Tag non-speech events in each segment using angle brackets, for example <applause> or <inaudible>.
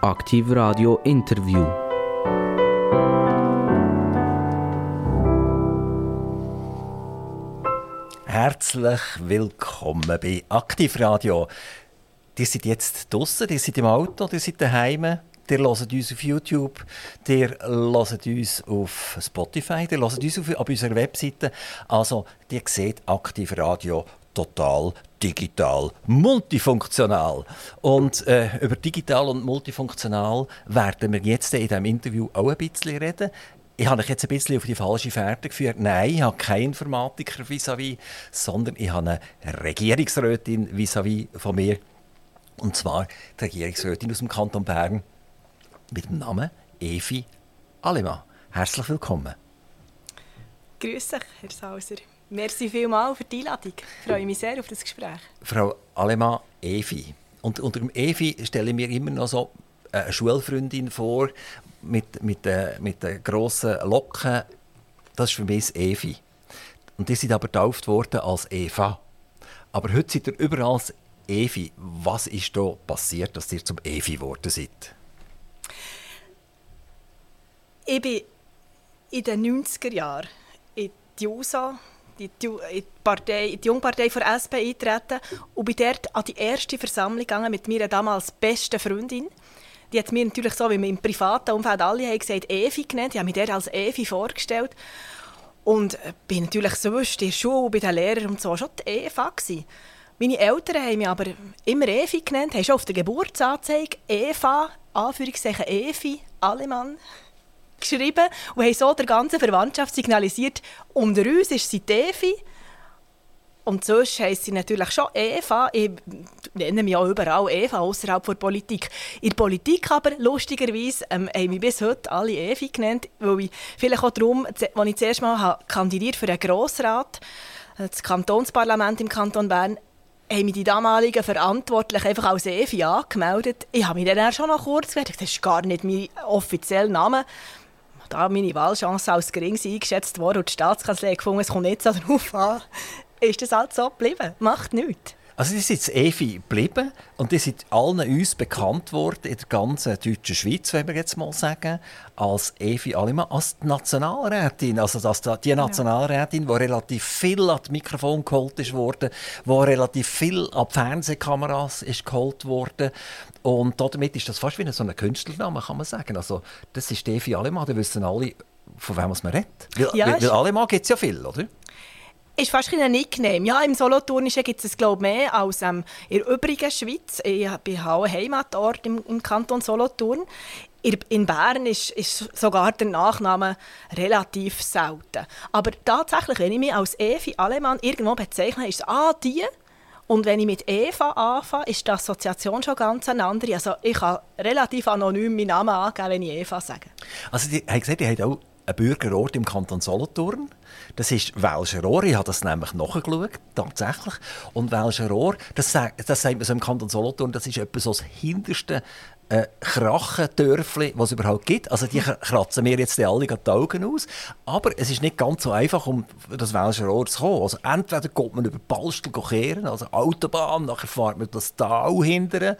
Aktiv Radio Interview. Herzlich willkommen bei Aktiv Radio. Die sind jetzt draußen, die sind im Auto, die sind daheim. Ihr hört uns auf YouTube, ihr hört uns auf Spotify, ihr hört uns auf, auf unserer Webseite. Also, ihr seht Aktiv Radio total digital, multifunktional. Und äh, über digital und multifunktional werden wir jetzt in diesem Interview auch ein bisschen reden. Ich habe euch jetzt ein bisschen auf die falsche Fährte geführt. Nein, ich habe keinen Informatiker vis-à-vis, -vis, sondern ich habe eine Regierungsrätin vis-à-vis -vis von mir. Und zwar die Regierungsrätin aus dem Kanton Bern mit dem Namen Evi Alemann. Herzlich willkommen. Grüß dich, Herr Sauser. Merci vielmals für die Einladung. Ich freue mich sehr auf das Gespräch. Frau Alemann, Evi. Und unter dem Evi stelle ich mir immer noch so eine Schulfreundin vor mit, mit, den, mit den grossen Locken. Das ist für mich das Evi. Und die sind aber getauft worden als Eva. Aber heute seid ihr überall als Evi. Was ist da passiert, dass ihr zum Evi geworden seid? Ich bin in den 90er Jahren in die USA die, die, Partei, die Jungpartei der SP eintreten und bin dort an die erste Versammlung gegangen mit meiner damals besten Freundin. Die hat mir natürlich so, wie wir im privaten Umfeld alle haben gesagt, Evi genannt. Ich habe mich der als Evi vorgestellt. Und äh, bin natürlich sonst in der Schule, bei den Lehrern und so schon die Eva gewesen. Meine Eltern haben mich aber immer Evi genannt, haben schon auf der Geburtsanzeige Eva, Anführungszeichen Evi, Alemann geschrieben und haben so der ganzen Verwandtschaft signalisiert, unter uns ist sie Devi. Und sonst heisst sie natürlich schon Eva. Ich nenne mich auch überall Eva, außerhalb der Politik. In der Politik aber, lustigerweise, ähm, haben mich bis heute alle Evi genannt, weil ich vielleicht auch darum, als ich zuerst mal kandidiert für den Grossrat, äh, das Kantonsparlament im Kanton Bern, haben mich die damaligen Verantwortlichen einfach als Evi angemeldet. Ich habe mich dann schon noch kurz gesagt, das ist gar nicht mein offizieller Name da meine Wahlchance als gering eingeschätzt wurde und die Staatskanzlei gefunden, es kommt so drauf an, ist das halt so geblieben. Macht nichts. Also die sind jetzt Evi geblieben und die sind allen uns bekannt worden in der ganzen deutschen Schweiz, wenn wir jetzt mal sagen, als Evi Allemann, als die Nationalrätin. Also dass die Nationalrätin, die relativ viel an das Mikrofon geholt ist worden, die relativ viel an die Fernsehkameras ist geholt worden. Und damit ist das fast wie so ein Künstlername, kann man sagen. Also das ist Evi Allemann, da wissen alle, von wem man redet. Weil, ja, weil, weil Allemann gibt es ja viel, oder? Ist fast ein Nickname. Ja, im Solothurnischen gibt es glaube mehr als ähm, in der übrigen Schweiz. Ich bin auch Heimatort im, im Kanton Solothurn. In Bern ist, ist, sogar der Nachname relativ selten. Aber tatsächlich, wenn ich mich als Evi Alemann irgendwo bezeichne, ist es «Ah, die». Und wenn ich mit Eva anfange, ist die Assoziation schon ganz eine andere. Also ich kann relativ anonym meinen Namen angeben, wenn ich Eva sage. Also die haben gesagt, die haben auch einen Bürgerort im Kanton Solothurn. Das ist Welscher Rohr. Ich habe das nämlich nachgeschaut, tatsächlich. Und Welscher Rohr, das, das sagt man so im Kanton Solothurn, das ist etwa so das hinterste äh, Krachendörfli, was es überhaupt gibt. Also die kratzen mir jetzt alle die Augen aus. Aber es ist nicht ganz so einfach, um das Welscher Rohr zu kommen. Also entweder geht man über Ballstel kehren, also Autobahn, nachher fährt man das Tal hindern.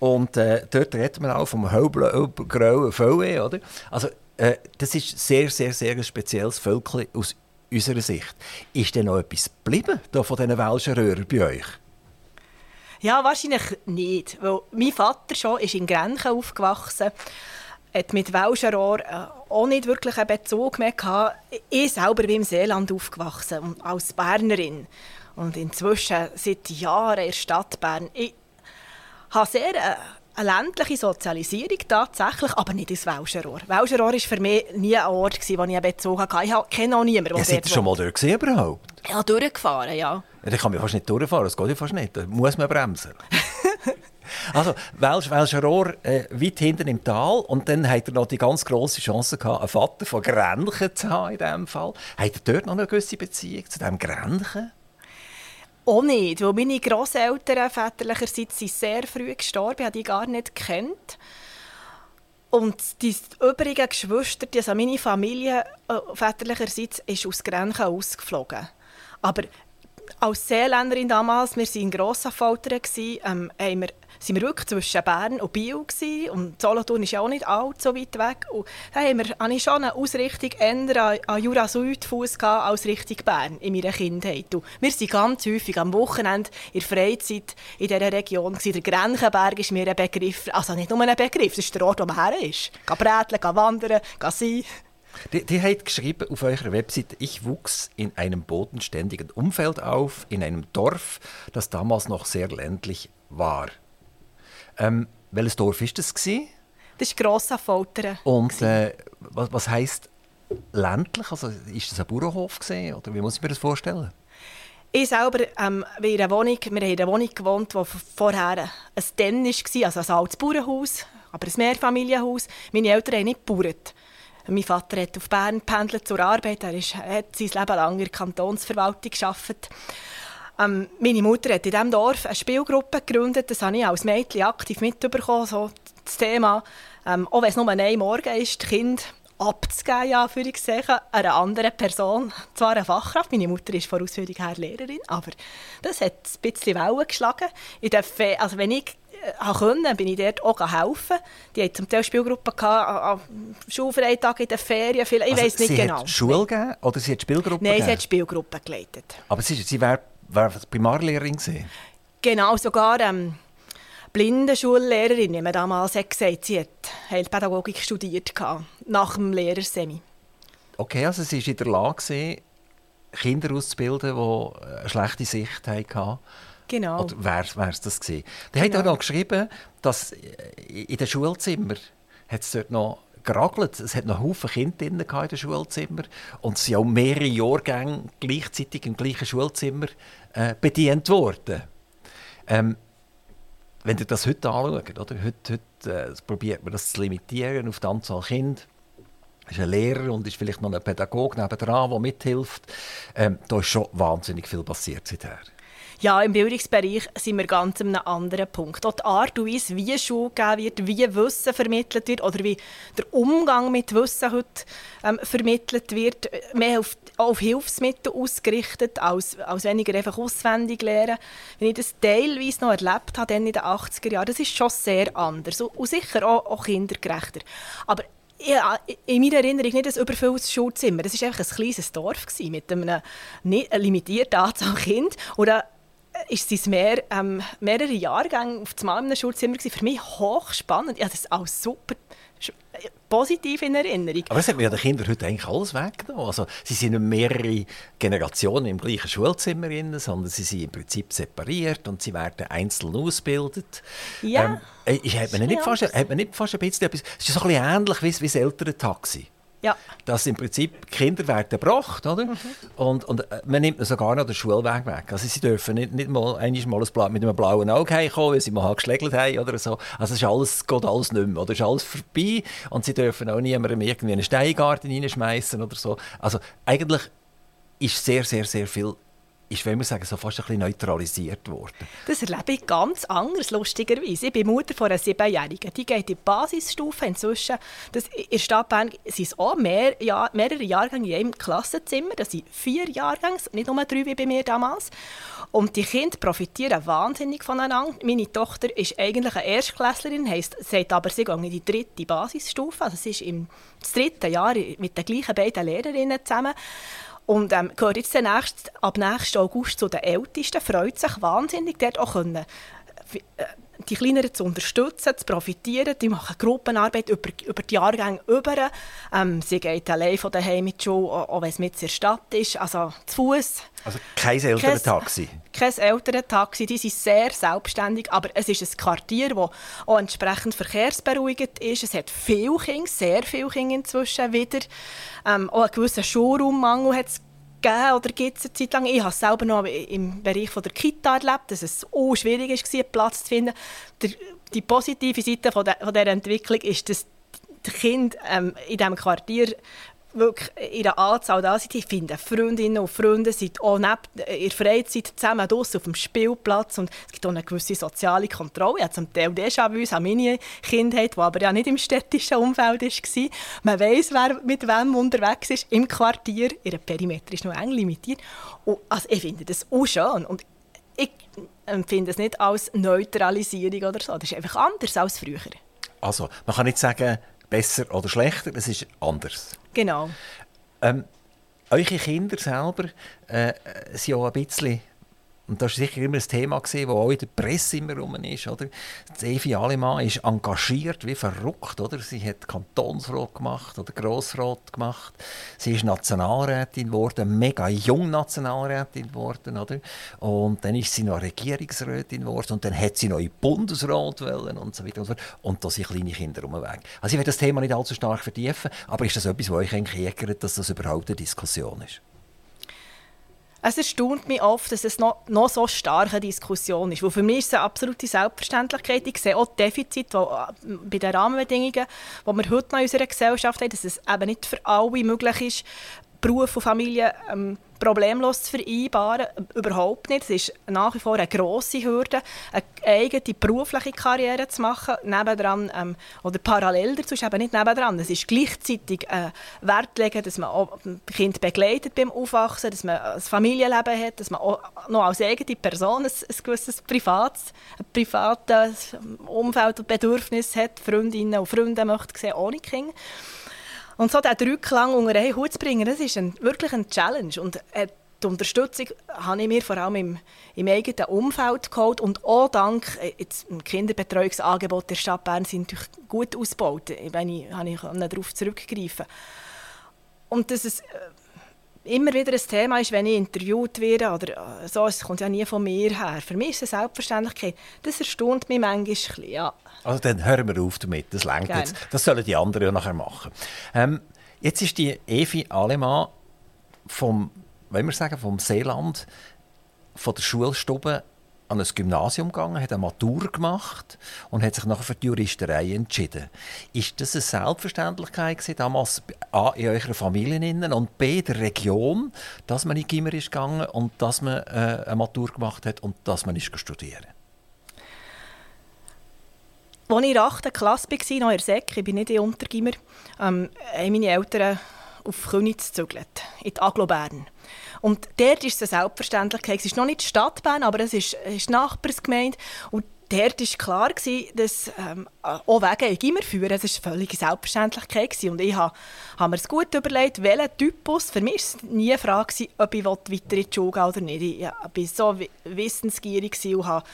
Und äh, dort redet man auch vom hellgrauen VW, oder? Also äh, das ist sehr, sehr, sehr ein spezielles Völkchen aus unserer Sicht. Ist denn noch etwas geblieben von diesen welschen Röhrern bei euch? Ja, wahrscheinlich nicht. Weil mein Vater schon ist in Grenchen aufgewachsen hat mit Welschenrohr äh, auch nicht wirklich einen Bezug mehr gehabt. Ich selber bin im Seeland aufgewachsen, als Bernerin. Und inzwischen seit Jahren in der Stadt Bern. Ich habe sehr äh, eine ländliche Sozialisierung tatsächlich, aber nicht ins Welschenrohr. Welschenrohr war für mich nie ein Ort, wo ich Bezug hatte. Ich kenne auch niemanden, der ja, Seid ihr schon mal dort gesehen überhaupt? Ja, durchgefahren, ja. ja da kann man fast nicht durchfahren, das geht ja fast nicht. Da muss man bremsen. <laughs> Also, Welsch, Welscher Rohr äh, weit hinten im Tal. Und dann hat er noch die ganz grosse Chance gehabt, einen Vater von Grenchen zu haben in diesem Fall. Hat er dort noch eine gewisse Beziehung zu diesem Grenchen? Auch nicht, weil meine Grosseltern väterlicherseits sind sehr früh gestorben, ich habe die gar nicht kennt. Und die übrigen Geschwister, also meine Familie äh, väterlicherseits, ist aus Grenchen ausgeflogen. Aber als Seeländerin damals, wir waren in Grossaffoltern, ähm, haben wir sind wir wirklich zwischen Bern und Biel gewesen. und Solothurn ist ja auch nicht allzu weit weg. Da haben wir, hatte ich schon eine Ausrichtung eher an, Jura Südfuss als Richtung Bern in meiner Kindheit. Und wir sind ganz häufig am Wochenende in der Freizeit in dieser Region. Gewesen. Der Grenchenberg ist mir ein Begriff, also nicht nur ein Begriff, das ist der Ort, wo man her ist. Gehen bräteln, gehen wandern, gehen sein. Die, die hat geschrieben auf eurer Website, ich wuchs in einem bodenständigen Umfeld auf, in einem Dorf, das damals noch sehr ländlich war. Ähm, welches Dorf war das? Gewesen? Das ist Grossaffoltern. Und äh, was, was heisst ländlich? Also, ist das ein Bauernhof gewesen, oder wie muss ich mir das vorstellen? Ich selber ähm, in einer Wohnung, wir haben in einer Wohnung gewohnt, die vorher ein Den war, also ein altes Bauernhaus, aber ein Mehrfamilienhaus. Meine Eltern haben nicht gebaut. Mein Vater hat auf Bern pendelt zur Arbeit. Er ist, hat sein Leben lang in der Kantonsverwaltung gearbeitet. Ähm, meine Mutter hat in diesem Dorf eine Spielgruppe gegründet. Das habe ich als Mädchen aktiv mitbekommen, so das Thema. Ähm, auch wenn es nur ein Morgen ist, die Kinder abzugeben, ja, für ich sagen, einer anderen Person. Zwar eine Fachkraft, meine Mutter ist von Ausbildung her Lehrerin, aber das hat ein bisschen Wellen geschlagen. In der also wenn ich äh, konnte, bin ich dort auch helfen. Die hatten zum Teil Spielgruppen an Schulfreitag in den Ferien. Ich also weiß nicht sie genau. Hat Schule gegeben oder sie hat Spielgruppen Nein, sie hat Spielgruppen geleitet. Aber sie, sie wäre wär Primarlehrerin gewesen? Genau, sogar ähm, Blindenschulllehrerin, wie man damals hat gesagt sie hat Heilpädagogik studiert nach dem Lehrersemi. Okay, also sie war in der Lage, Kinder auszubilden, die eine schlechte Sicht hatten. Genau. Oder wäre es das gewesen? Die genau. hat auch noch geschrieben, dass in den Schulzimmern hat es dort noch geragelt. Es hat noch Haufen Kinder in den Schulzimmer und es sind auch mehrere Jahrgänge gleichzeitig im gleichen Schulzimmer äh, bedient worden. Ähm, wenn ihr das heute anschaut, oder? heute, heute äh, probiert man das zu limitieren auf die Anzahl Kinder. ist ein Lehrer und ist vielleicht noch ein Pädagoge nebenan, der mithilft. Ähm, da ist schon wahnsinnig viel passiert seither. Ja, im Bildungsbereich sind wir ganz an einem anderen Punkt. Auch die Art und Weise, wie Schule gegeben wird, wie Wissen vermittelt wird oder wie der Umgang mit Wissen heute ähm, vermittelt wird, mehr auf, auf Hilfsmittel ausgerichtet, als, als weniger einfach auswendig lernen. Wenn ich das teilweise noch erlebt habe, in den 80er Jahren, das ist schon sehr anders und sicher auch, auch kindergerechter. Aber ja, in meiner Erinnerung nicht ein überfülltes Schulzimmer. Das war einfach ein kleines Dorf mit einer, einer limitierten Anzahl. Oder ist es mehr, ähm, mehrere Jahrgänge auf das Mal in einem Schulzimmer gewesen. Für mich hochspannend. Ja, das ist auch super positiv in Erinnerung. Aber das hat mir ja den Kindern heute eigentlich alles weggenommen. Also, sie sind nicht mehrere Generationen im gleichen Schulzimmer, drin, sondern sie sind im Prinzip separiert und sie werden einzeln ausgebildet. Ja. Ähm, äh, hat, man nicht fast, hat man nicht fast ein bisschen etwas... Es ist so ein bisschen ähnlich wie, wie das Elterntaxi. Ja. Dass im Prinzip Kinder werden gebracht, oder? Mhm. Und, und äh, man nimmt sogar noch den Schulweg weg. Also sie dürfen nicht, nicht mal, mal ein mit einem blauen Auge heimkommen, weil sie mal geschlägelt haben oder so. Also es ist alles, geht alles nicht mehr, oder? Es ist alles vorbei und sie dürfen auch niemandem irgendwie einen Steingarten reinschmeißen oder so. Also eigentlich ist sehr, sehr, sehr viel ist, wenn wir sagen, so fast ein bisschen neutralisiert worden. Das erlebe ich ganz anders, lustigerweise. Ich bin Mutter von einer Siebenjährigen. Die geht in die Basisstufe inzwischen. Das, in der Stadt Bern sind es auch mehr, ja, mehrere Jahrgänge in einem Klassenzimmer. Das sind vier Jahrgänge, nicht nur drei wie bei mir damals. Und die Kinder profitieren wahnsinnig voneinander. Meine Tochter ist eigentlich eine Erstklässlerin, heisst, sagt aber, sie geht in die dritte Basisstufe. Also sie ist im dritten Jahr mit den gleichen beiden Lehrerinnen zusammen. Und ähm, gehört jetzt nächst, ab nächsten August zu den Ältesten, freut sich wahnsinnig, dort auch können, äh, die Kleineren zu unterstützen, zu profitieren. Die machen Gruppenarbeit über, über die Jahrgänge über. Ähm, sie geht allein von daheim mit Schule, auch wenn es mit der Stadt ist, also zu Fuß. Also kein Elterntaxi? Kein, kein Elterntaxi, die sind sehr selbstständig, aber es ist ein Quartier, das auch entsprechend verkehrsberuhigend ist. Es hat viele Kinder, sehr viele Kinder inzwischen wieder. Ähm, auch einen gewissen Schulraummangel hat es gegeben oder gibt es eine Zeit lang. Ich habe es selber noch im Bereich von der Kita erlebt, dass es auch schwierig war, Platz zu finden. Der, die positive Seite von, der, von dieser Entwicklung ist, dass die Kinder ähm, in diesem Quartier wirklich in der Anzahl da sind. Die finden Freundinnen und Freunde, sind auch neben, in der Freizeit zusammen draussen auf dem Spielplatz und es gibt auch eine gewisse soziale Kontrolle. Ich habe zum Teil Déjà-vus an meine Kindheit, die aber ja nicht im städtischen Umfeld war. Man weiss, wer mit wem unterwegs ist im Quartier. Ihr Perimeter ist noch eng limitiert. Und, also ich finde das auch schön. Und ich, empfinde es nicht als Neutralisierung oder so. Das ist einfach anders als früher. Also, man kann nicht sagen, besser oder schlechter, es ist anders. Genau. Ähm, eure Kinder selber äh, sind auch ein bisschen und das war sicher immer ein Thema, das auch in der Presse immer rum ist. Oder? Evi Alemann ist engagiert wie verrückt. Oder? Sie hat Kantonsrat gemacht oder Grossrat gemacht. Sie ist Nationalrätin geworden, mega jung Nationalrätin geworden. Oder? Und dann ist sie noch Regierungsrätin geworden und dann hat sie noch in Bundesrat wollen und so weiter und so fort. Und da sind kleine Kinder rumweg. Also ich will das Thema nicht allzu stark vertiefen, aber ist das etwas, was euch eigentlich ärgert, dass das überhaupt eine Diskussion ist? Es erstaunt mich oft, dass es noch, noch so starke Diskussion ist. Weil für mich ist es eine absolute Selbstverständlichkeit. Ich sehe auch Defizite wo, äh, bei den Rahmenbedingungen, die wir heute noch in unserer Gesellschaft haben, dass es eben nicht für alle möglich ist, Beruf und Familie ähm, problemlos zu vereinbaren. Überhaupt nicht. Es ist nach wie vor eine grosse Hürde, eine eigene berufliche Karriere zu machen, nebendran ähm, oder parallel dazu, ist eben nicht nebendran. Es ist gleichzeitig äh, Wert legen, dass man auch Kind begleitet beim Aufwachsen, dass man ein Familienleben hat, dass man auch noch als eigene Person ein, ein gewisses privates, ein privates Umfeld und Bedürfnis hat, Freundinnen und Freunde möchte sehen ohne Kinder. Und so diesen Rückklang unter einen Hut zu bringen, das ist ein, wirklich eine Challenge. Und äh, die Unterstützung habe ich mir vor allem im, im eigenen Umfeld geholt und auch dank äh, jetzt, Kinderbetreuungsangebot der Stadt Bern sind natürlich gut ausgebaut. Ich meine, habe ich darauf zurückgreifen. Und dass es äh, immer wieder ein Thema ist, wenn ich interviewt werde oder äh, so, es kommt ja nie von mir her. Für mich ist es eine Selbstverständlichkeit. Das erstaunt mich manchmal ein bisschen, ja. Also dann hören wir auf damit, das lenkt jetzt. Das sollen die anderen ja nachher machen. Ähm, jetzt ist die Evi Alemann vom, wenn wir sagen, vom Seeland, von der Schulstube an ein Gymnasium gegangen, hat eine Matur gemacht und hat sich nachher für die Juristerei entschieden. Ist das eine Selbstverständlichkeit gewesen, damals A, in eurer Familie und B, der Region, dass man in Gimmer ist gegangen und dass man äh, eine Matur gemacht hat und dass man ist studieren? Als ich in der 8. Klasse war, noch in der ich bin nicht in Untergimmer, ähm, haben meine Eltern auf Königs gezügelt, in die Aglo Bern. Und dort ist es eine Selbstverständlichkeit. Es ist noch nicht die Stadt Bern, aber es ist, ist Nachbarsgemeinde. Und dort war klar, dass ähm, auch Wege in Gimmer führen, das war eine völlige Selbstverständlichkeit. Gewesen. Und ich habe, habe mir es gut überlegt, welchen Typus. Für mich war es nie eine Frage, ob ich weiter in die Schule gehe oder nicht. Ich war so wissensgierig und habe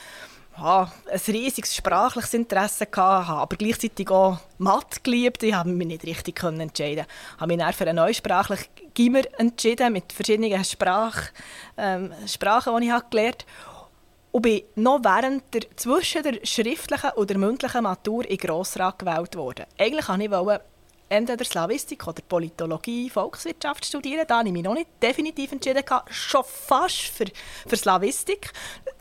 ja, ein riesiges sprachliches Interesse gehabt, aber gleichzeitig auch Mathe geliebt. Ich habe mich nicht richtig entscheiden. Ich habe mich dann für einen neusprachlichen Gimmer entschieden mit verschiedenen Sprach, ähm, Sprachen, die ich habe gelernt habe. Und bin noch während der, zwischen der schriftlichen und mündlichen Matur in Grossrat gewählt worden. Eigentlich wollte ich entweder Slavistik oder Politologie, Volkswirtschaft studieren. Da habe ich mich noch nicht definitiv entschieden, schon fast für, für Slavistik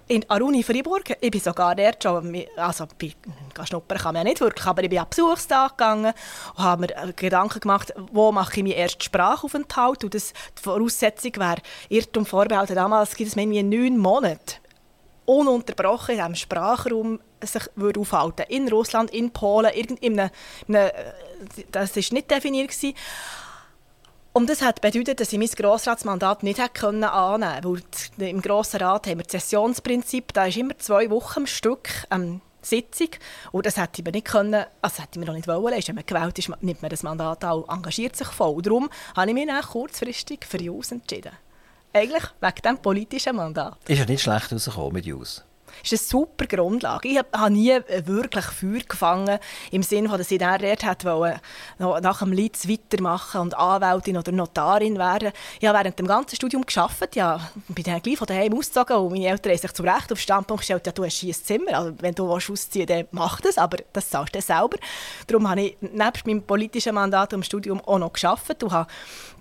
in Aruni Freiburg. Ich bin sogar dort schon, also schnuppern kann man ja nicht wirklich, aber ich bin an Besuchstag gegangen und habe mir Gedanken gemacht, wo mache ich meinen ersten Sprachaufenthalt und das, die Voraussetzung wäre, Irrtum vorbehalten, damals gibt es irgendwie neun Monate ununterbrochen in diesem Sprachraum sich würde aufhalten In Russland, in Polen, in einem, in einem, das war nicht definiert. Gewesen. Und das hat bedeutet, dass ich mein Grossratsmandat nicht hätte annehmen konnte. Im Grossen Rat haben wir das Sessionsprinzip, da ist immer zwei Wochen am Stück ähm, Sitzung. Und das hätte mir nicht können, also hätte mir noch nicht wollen. Ist, wenn man gewählt ist, nimmt man das Mandat auch, engagiert sich voll. Darum habe ich mich dann kurzfristig für JUS entschieden. Eigentlich wegen diesem politischen Mandat. Ist ja nicht schlecht rausgekommen mit JUS ist eine super Grundlage. Ich habe nie wirklich Feuer gefangen, im Sinne, dass ich dann dort wollte, nach dem Litz weitermachen und Anwältin oder Notarin werden. Ich habe während dem ganzen Studium gearbeitet, ja, bin dann gleich von daheim ausgezogen und meine Eltern haben sich zum Recht auf den Standpunkt gestellt, ja, du hast hier ein Zimmer, also wenn du ausziehen willst, dann mach das, aber das zahlst du selber. Darum habe ich nebst meinem politischen Mandat im Studium auch noch gearbeitet und habe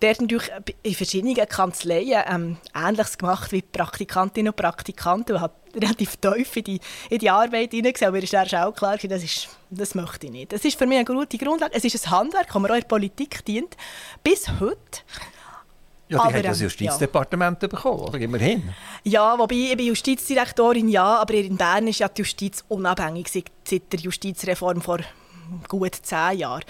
dort natürlich in verschiedenen Kanzleien ähm, Ähnliches gemacht wie Praktikantinnen und Praktikanten und <laughs> relativ tief in die, in die Arbeit hineingesehen. Aber es ist auch klar, das, ist, das möchte ich nicht. Das ist für mich eine gute Grundlage. Es ist ein Handwerk, das man auch in der Politik dient. Bis heute. Ja, die aber, hat das ähm, Justizdepartement ja. bekommen, oder? Immerhin. Ja, wobei ich bin Justizdirektorin, ja, aber in Bern ist ja die Justiz unabhängig seit der Justizreform vor gut zehn Jahren.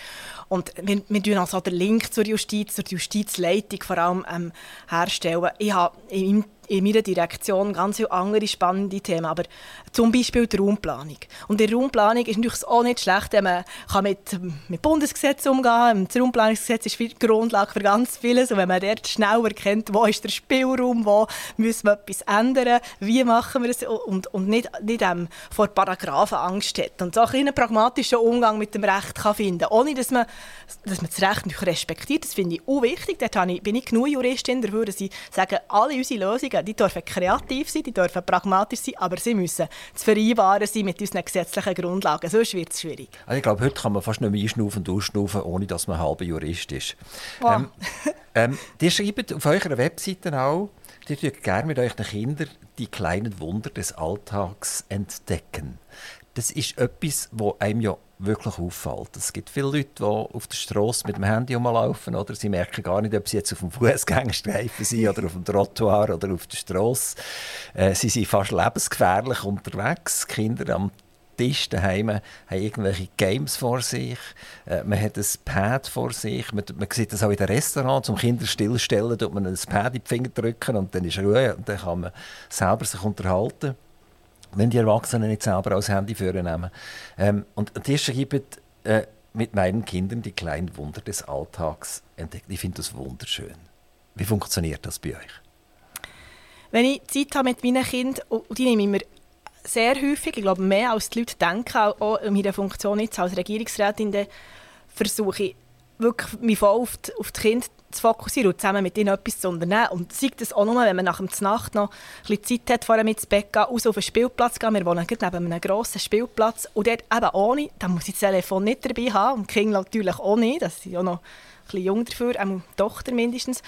Und wir, wir tun also den Link zur Justiz, zur Justizleitung vor allem ähm, herstellen. Ich habe in in meiner Direktion ganz viele andere spannende Themen, aber zum Beispiel die Raumplanung. Und die Raumplanung ist natürlich auch nicht schlecht, wenn man kann mit, mit Bundesgesetzen umgehen. Das Raumplanungsgesetz ist die Grundlage für ganz vieles. Und wenn man dort schnell erkennt, wo ist der Spielraum, wo müssen wir etwas ändern, wie machen wir es und, und nicht, nicht ähm, vor Paragraphen Angst hat. Und so einen pragmatischen Umgang mit dem Recht kann finden ohne dass man, dass man das Recht nicht respektiert. Das finde ich auch wichtig. Dort bin ich genug Juristin dafür, dass sie sagen, alle unsere Lösungen die dürfen kreativ sein, die dürfen pragmatisch sein, aber sie müssen zu vereinbaren sein mit unseren gesetzlichen Grundlagen. Sonst wird es schwierig. Also ich glaube, heute kann man fast nicht mehr einschnaufen und ausschnaufen, ohne dass man halber Jurist ist. Wow. Ähm, ähm, die schreibt auf eurer Webseite auch, ihr dürft gerne mit euren Kindern die kleinen Wunder des Alltags entdecken. Das ist etwas, was einem ja wirklich auffällt. Es gibt viele Leute, die auf der Straße mit dem Handy rumlaufen. Oder? Sie merken gar nicht, ob sie jetzt auf dem <laughs> Fußgängerstreifen sind oder auf dem Trottoir oder auf der Straße. Äh, sie sind fast lebensgefährlich unterwegs. Kinder am Tisch daheim haben irgendwelche Games vor sich. Äh, man hat ein Pad vor sich. Man, man sieht das auch in den Restaurants. Zum Kinder stillstellen, tut man ein Pad in die Finger drücken und dann ist Ruhe und dann kann man selber sich unterhalten wenn die Erwachsenen nicht selber aus Handy führen nehmen. Ähm, und die schreiben äh, mit meinen Kindern die kleinen Wunder des Alltags entdeckt. Ich finde das wunderschön. Wie funktioniert das bei euch? Wenn ich Zeit habe mit meinen Kindern, und die nehme ich mir sehr häufig, ich glaube mehr als die Leute denken, auch in meiner Funktion jetzt als Regierungsrätin, versuche ich wirklich mich voll auf die, auf die Kinder zu fokussieren und zusammen mit ihnen etwas zu unternehmen. Und sei das auch nur, wenn man nach der Nacht noch ein bisschen Zeit hat, vor mit ins Bett gehen, raus auf den Spielplatz gehen. Wir wohnen neben einem grossen Spielplatz. Und dort eben ohne, da muss ich das Telefon nicht dabei haben und die Kinder natürlich auch nicht. Das sind ja noch ein bisschen jung dafür, auch die Tochter mindestens.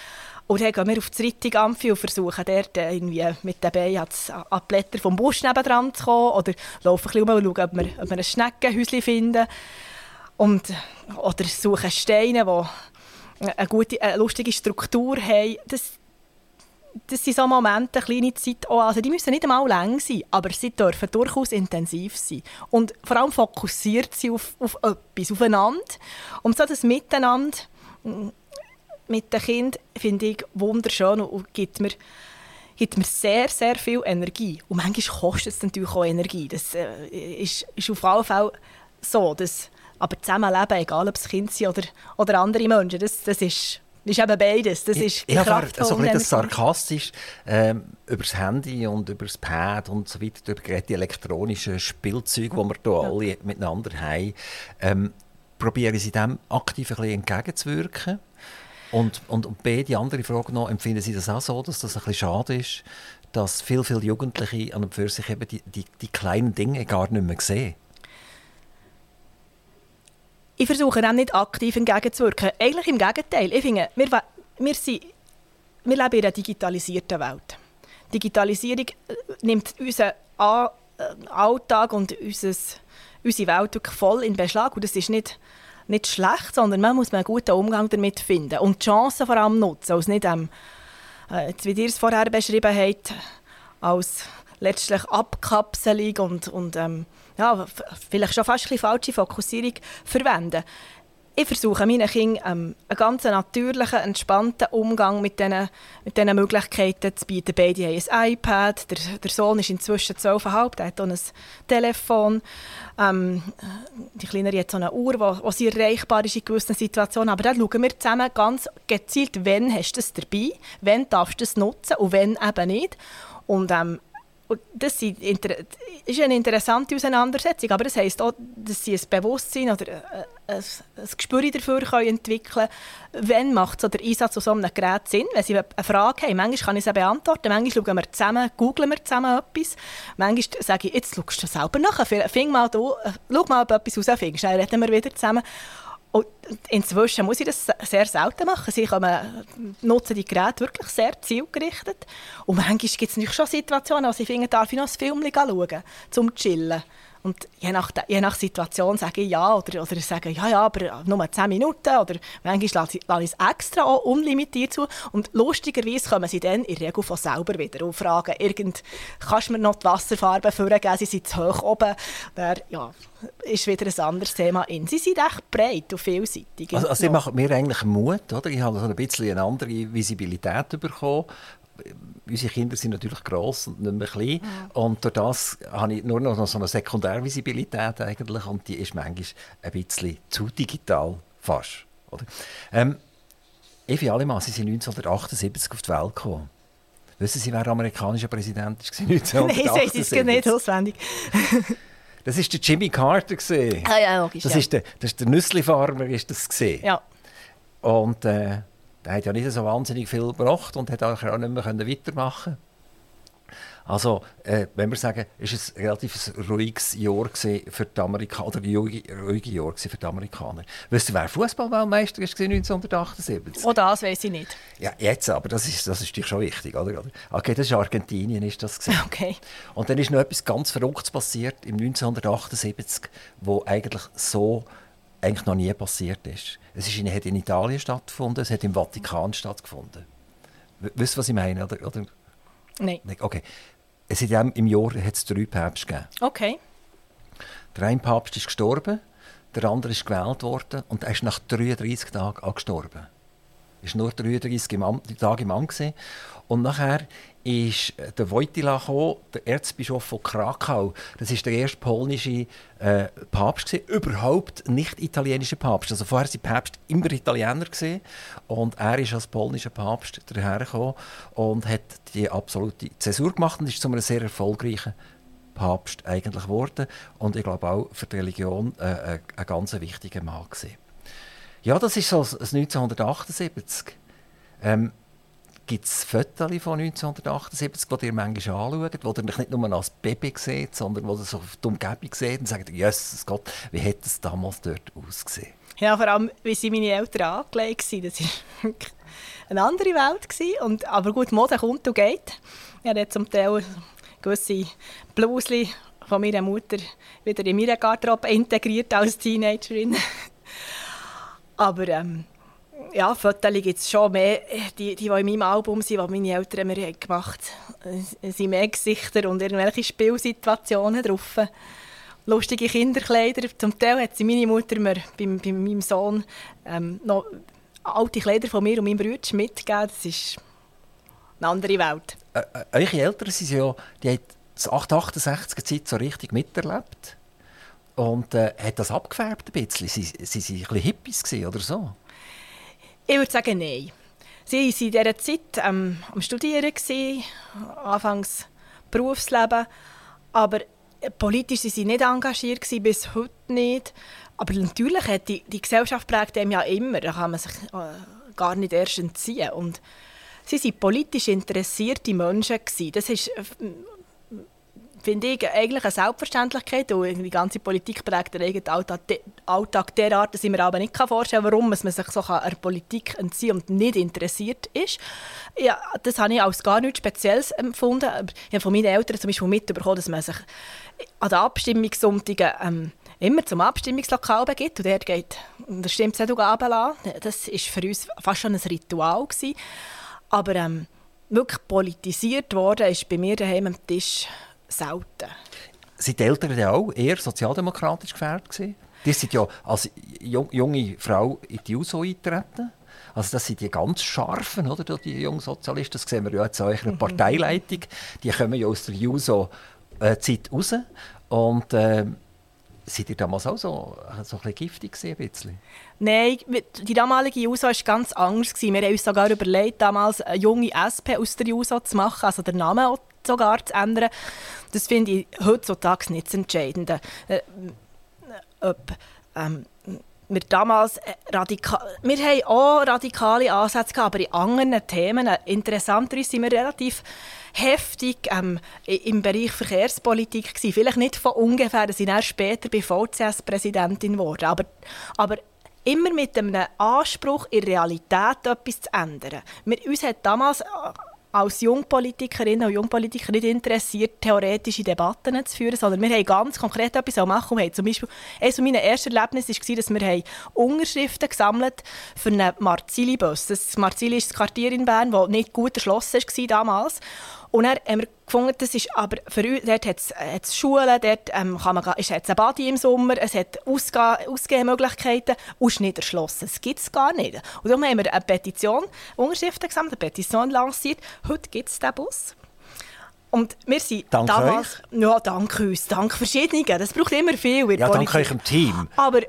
Und dann gehen wir auf das Rittigampfi und versuchen dort irgendwie mit den Beinen an die Blätter vom Busch nebenan zu kommen. Oder laufen ein bisschen rum und schauen, ob wir, ob wir ein Schneckenhäuschen finden. Und, oder suchen Steine, die eine gute, eine lustige Struktur haben, das, das sind so Momente, eine kleine Zeit, auch, also die müssen nicht einmal lang sein, aber sie dürfen durchaus intensiv sein. Und vor allem fokussiert sie auf, auf etwas, aufeinander. Und so das Miteinander mm, mit den Kindern finde ich wunderschön und gibt mir, gibt mir sehr, sehr viel Energie. Und manchmal kostet es natürlich auch Energie. Das äh, ist, ist auf jeden Fall so, dass aber zusammenleben, egal ob es Kinder sind oder, oder andere Menschen, das, das ist, ist eben beides. Das ist ich habe so ein bisschen sarkastisch ähm, über das Handy und über das Pad und so weiter, über die elektronischen Spielzeuge, die wir hier ja. alle miteinander haben, ähm, probieren sie dem aktiv ein bisschen entgegenzuwirken. Und, und, und B, die andere Frage noch, empfinden Sie das auch so, dass das ein bisschen schade ist, dass viele, viele Jugendliche an und für sich eben die, die, die kleinen Dinge gar nicht mehr sehen? Ich versuche dem nicht aktiv entgegenzuwirken. Eigentlich im Gegenteil. Ich finde, wir, wir, sind, wir leben in einer digitalisierten Welt. Digitalisierung äh, nimmt unseren äh, Alltag und unseres, unsere Welt wirklich voll in Beschlag. Und das ist nicht, nicht schlecht, sondern man muss einen guten Umgang damit finden. Und die Chancen vor allem nutzen. Als nicht, ähm, äh, wie ihr es vorher beschrieben habt, als letztlich Abkapselung und, und ähm, ja, vielleicht schon fast ein falsche Fokussierung verwenden. Ich versuche meinen Kindern ähm, einen ganz natürlichen, entspannten Umgang mit diesen, mit diesen Möglichkeiten zu bieten. Beide haben ein iPad, der, der Sohn ist inzwischen 12,5, der hat auch ein Telefon. Ähm, die Kleinere hat so eine Uhr, die, die sehr erreichbar ist in gewissen Situationen. Aber da schauen wir zusammen ganz gezielt, wann hast du es dabei, wann darfst du es nutzen und wann eben nicht. Und ähm, und das ist eine interessante Auseinandersetzung, aber das heisst auch, dass sie ein Bewusstsein oder ein, ein, ein Gespür dafür entwickeln können, wann macht so der Einsatz von so einem Gerät Sinn. Wenn sie eine Frage haben, manchmal kann ich sie beantworten, manchmal schauen wir zusammen, googeln wir zusammen etwas, manchmal sage ich, jetzt schaust du selber nach, fing mal da, äh, schau mal, ob etwas rausfindest, dann reden wir wieder zusammen. Inzwischen muss ich das sehr selten machen. Sie kommen, nutzen die Geräte wirklich sehr zielgerichtet. Und manchmal gibt es schon Situationen, wo sie finden, darf ich noch ein Film schauen, zum Chillen. Und je nach, je nach Situation sage ich ja oder, oder sage ja, ja, aber nur 10 Minuten oder manchmal lasse ich, lasse ich es extra auch unlimitiert zu. Und lustigerweise kommen sie dann in der Regel von selber wieder und fragen, irgend, kannst du mir noch die Wasserfarbe vorgeben, sie sind zu hoch oben. Der, ja, ist wieder ein anderes Thema in. Sie sind echt breit und vielseitig. Also, also sie machen mir eigentlich Mut, oder? Ich habe so ein bisschen eine andere Visibilität bekommen unsere Kinder sind natürlich gross und nicht mehr klein. Mhm. Und durch das habe ich nur noch so eine Sekundärvisibilität eigentlich und die ist manchmal ein bisschen zu digital fast. Oder? Ähm, Evi Allemann, Sie sind 1978 auf die Welt gekommen. Wissen Sie, wer amerikanischer Präsident war <laughs> 1978? Nein, Sie es nicht auswendig. <laughs> das war der Jimmy Carter. Ah ja, logisch. Das, ja. Ist der, das ist der Nüssli-Farmer. Ja. Und äh, der hat ja nicht so wahnsinnig viel gebracht und hat auch nicht mehr weitermachen also, äh, wenn wir sagen, ist es ein relativ ruhiges Jahr für die Amerikaner, oder ein Jahr für die Amerikaner. Weißt du, wer Fußballweltmeister war 1978? Oh, das weiß ich nicht. Ja, jetzt, aber das ist, das ist schon wichtig, oder? Okay, das ist Argentinien, ist das gewesen. <laughs> Okay. Und dann ist noch etwas ganz Verrücktes passiert im 1978, wo eigentlich so eigentlich noch nie passiert ist. Es ist in, hat in Italien stattgefunden, es hat im Vatikan stattgefunden. Wisst ihr, was ich meine? Oder, oder? Nein. Okay. Es hat Im Jahr hat es drei Päpste gegeben. Okay. Der eine Papst ist gestorben, der andere ist gewählt worden und er ist nach 33 Tagen gestorben. Er war nur 33 Tage im Amt. Und nachher ist äh, der Wojtyla der Erzbischof von Krakau. Das ist der erste polnische äh, Papst gewesen, überhaupt nicht italienischer Papst. Also vorher waren Papst immer Italiener gewesen, und er ist als polnischer Papst dahergekommen und hat die absolute Zäsur gemacht und ist zu einem sehr erfolgreichen Papst eigentlich geworden und ich glaube auch für die Religion äh, äh ein ganz wichtiger Mann gewesen. Ja, das ist so 1978. Ähm, Gibt es Fotos von 1978, die ihr manchmal anschaut, wo ihr nicht nur als Baby seht, sondern wo ihr so auf die Umgebung seht und sagt, Jesus Gott, wie hat es damals dort ausgesehen? Ja, vor allem, wie sie meine Eltern angelegt waren. Das war eine andere Welt. Und, aber gut, Mode kommt und geht. Ich habe zum Teil gewisse Blusen von meiner Mutter wieder in meine Garderobe integriert als Teenagerin. aber ähm, ja, Fotos gibt es schon mehr, die, die, die in meinem Album sind, die meine Eltern mir gemacht haben. Sind mehr Gesichter und irgendwelche Spielsituationen drauf. Lustige Kinderkleider. Zum Teil hat sie meine Mutter mir bei, bei meinem Sohn ähm, noch alte Kleider von mir und meinem Bruder mitgegeben. Das ist eine andere Welt. Äh, äh, eure Eltern sind ja, die haben die 68er Zeit so richtig miterlebt. Und äh, hat das abgefärbt ein bisschen? Sie, sie, sie waren ein bisschen Hippies oder so? Ich würde sagen, nein. Sie waren in dieser Zeit ähm, am Studieren, gewesen, anfangs Berufsleben, aber politisch waren sie nicht engagiert, gewesen, bis heute nicht. Aber natürlich hat die, die Gesellschaft prägt dem ja immer, da kann man sich äh, gar nicht erst entziehen. Und sie waren politisch interessierte Menschen. Gewesen. Das ist äh, finde ich eigentlich eine Selbstverständlichkeit. Und die ganze Politik prägt den eigenen Alltag, derart, dass ich mir aber nicht vorstellen kann, warum man sich so einer Politik entziehen und nicht interessiert ist. Ja, das habe ich als gar nichts Spezielles empfunden. Ich habe von meinen Eltern zum Beispiel mitbekommen, dass man sich an den Abstimmungssonntagen ähm, immer zum Abstimmungslokal begibt und dort geht der Stimmzettel ablassen. Das war für uns fast schon ein Ritual. Gewesen. Aber ähm, wirklich politisiert worden ist bei mir daheim am Tisch selten. Sind die Eltern ja auch eher sozialdemokratisch gefärbt gewesen? Die sind ja als junge Frau in die JUSO eingetreten. Also das sind die ganz scharfen, oder, die jungen Sozialisten. Das sehen wir ja jetzt auch in der Parteileitung. Die kommen ja aus der JUSO-Zeit raus. Und äh, Seid ihr damals auch so, so ein bisschen giftig gewesen, ein bisschen? Nein, die damalige JUSO war ganz anders. Wir haben uns sogar überlegt, damals eine junge SP aus der JUSO zu machen, also den Namen sogar zu ändern. Das finde ich heutzutage nicht das Entscheidende. Äh, ob, ähm, wir damals äh, wir haben auch radikale Ansätze gehabt, aber in anderen Themen. Interessanterweise sind wir relativ heftig ähm, im Bereich Verkehrspolitik gewesen. Vielleicht nicht von ungefähr, dass ich dann später bei VCS Präsidentin wurde, aber, aber immer mit einem Anspruch, in Realität etwas zu ändern. Wir, uns hat damals als Jungpolitikerinnen und Jungpolitiker nicht interessiert, theoretische Debatten zu führen, sondern wir haben ganz konkret etwas machen. Wir haben zum Beispiel, eines meiner ersten Erlebnisse war, dass wir Unterschriften gesammelt für einen Marzili-Bus. Das Marzili ist das Quartier in Bern, das nicht gut erschlossen war damals. Und dann haben wir gefunden, das ist aber für uns, dort hat es Schulen, dort ähm, kann man, ist, es ein Body im Sommer, es hat Ausge Ausgehmöglichkeiten und ist nicht erschlossen. Das gibt es gar nicht. Und darum haben wir eine Petition, Unterschriften gesammelt, eine Petition lanciert. Heute gibt es diesen Bus. Und wir sind dank damals... Euch? Ja, danke uns, dank verschiedenen. Das braucht immer viel Ja, danke euch im Team. Aber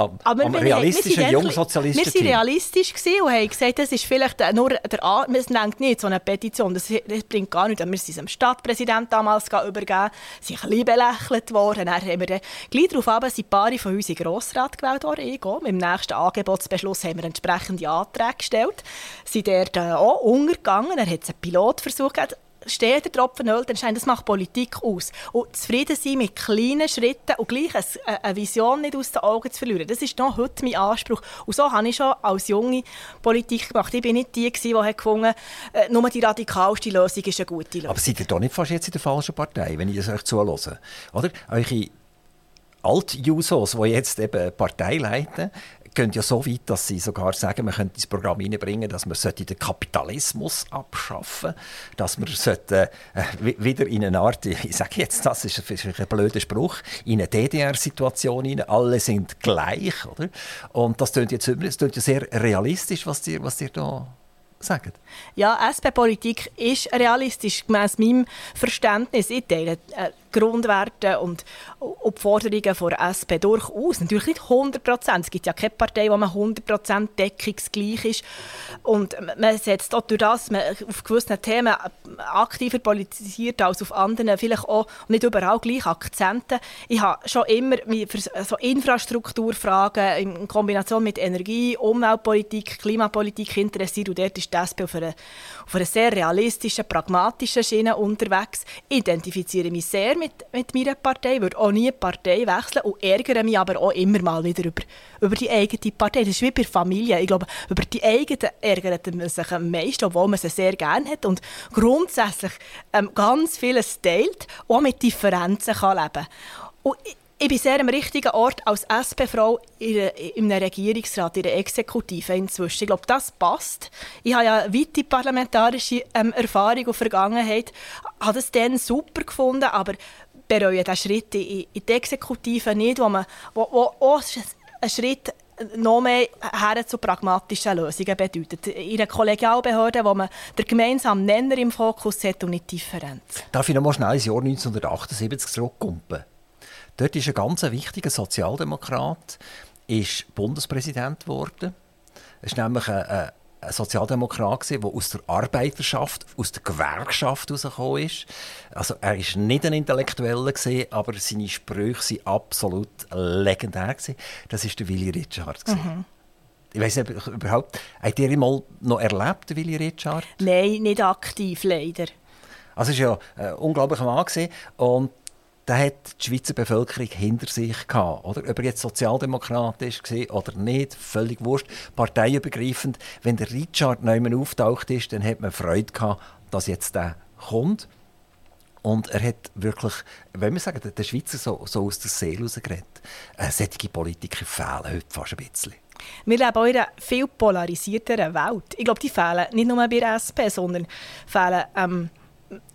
am, aber am realistischen Jungsozialisten Wir waren realistisch und haben gesagt, das ist vielleicht nur der A es denkt nicht, so eine Petition, das, das bringt gar nichts. Wir sind dem Stadtpräsidenten damals übergeben, sind ein bisschen belächelt worden. Dann haben wir gleich darauf ab, sind ein paar von uns in Grossrat gewählt worden. Ich auch. Im nächsten Angebotsbeschluss haben wir entsprechende Anträge gestellt, sind dort äh, auch untergegangen. Er hat einen Pilotversuch gegeben steht der Tropfen Öl, dann scheint das macht Politik aus. Und zufrieden sein mit kleinen Schritten und gleich eine Vision nicht aus den Augen zu verlieren, das ist noch heute mein Anspruch. Und so habe ich schon als junge Politik gemacht. Ich bin nicht die, die gefunden äh, nur die radikalste Lösung ist eine gute Lösung. Aber seid ihr doch nicht fast jetzt in der falschen Partei, wenn ich das euch zuhöre? Oder? Eure Alt-Jusos, die jetzt eben Partei leiten, gehen ja so weit, dass sie sogar sagen, man könnte ins Programm hineinbringen, dass man den Kapitalismus abschaffen sollte, dass man sollte, äh, wieder in eine Art, <laughs> ich sage jetzt, das ist ein blöder Spruch, in eine DDR-Situation hinein, alle sind gleich, oder? Und das klingt jetzt das klingt ja sehr realistisch, was ihr, was ihr da sagt. Ja, SP-Politik ist realistisch, gemäss meinem Verständnis. Ich teile äh, Grundwerte und, und Forderungen der SP durchaus. Natürlich nicht 100 Prozent. Es gibt ja keine Partei, wo man 100 Prozent deckungsgleich ist. Und man setzt auch durch das, man auf gewissen Themen aktiver politisiert als auf anderen, vielleicht auch nicht überall gleich Akzente. Ich habe schon immer für so Infrastrukturfragen in Kombination mit Energie, Umweltpolitik, Klimapolitik interessiert und dort ist die SP auf einer, auf einer sehr realistischen, pragmatischen Schiene unterwegs. Identifiziere mich sehr mit, mit meiner Partei, würde auch nie eine Partei wechseln und ärgere mich aber auch immer mal wieder über, über die eigene Partei. Das ist wie bei der Familie. Ich glaube, über die eigene ärgert man sich am meisten, obwohl man sie sehr gerne hat und grundsätzlich ähm, ganz vieles teilt auch mit Differenzen kann leben ich, ich bin sehr am richtigen Ort als SP-Frau in einem Regierungsrat, in der Exekutive inzwischen. Ich glaube, das passt. Ich habe ja weite parlamentarische ähm, Erfahrung und Vergangenheit. Ich habe das dann super gefunden, aber bereue diesen Schritt in, in die Exekutive nicht, wo, man, wo, wo auch ein Schritt noch mehr her zu pragmatischen Lösungen bedeutet. In einer Kollegialbehörde, wo man den gemeinsamen Nenner im Fokus hat und nicht Differenz. Darf ich noch mal schnell ins Jahr 1978 zurückkumpen? Dort ist ein ganz wichtiger Sozialdemokrat ist Bundespräsident geworden. Es war nämlich ein, ein Sozialdemokrat, der aus der Arbeiterschaft, aus der Gewerkschaft herausgekommen ist. Also er war nicht ein Intellektueller, aber seine Sprüche waren absolut legendär. Das war der Willy Richard. Mhm. Ich weiß nicht, überhaupt, habt ihr ihn mal noch erlebt, Willy Richard? Nein, nicht aktiv, leider. Also es war ja ein unglaublicher Mann. Und der hat die Schweizer Bevölkerung hinter sich gehabt. Oder? Ob er jetzt sozialdemokratisch war oder nicht, völlig wurscht. Parteiübergreifend. Wenn der Richard Neumann auftaucht ist, dann hat man Freude gehabt, dass jetzt der kommt. Und er hat wirklich, wenn wir sagen, der Schweizer so, so aus der Seele rausgeredet. Äh, solche Politiker fehlen heute fast ein bisschen. Wir leben in einer viel polarisierteren Welt. Ich glaube, die fehlen nicht nur bei der SP, sondern fehlen ähm,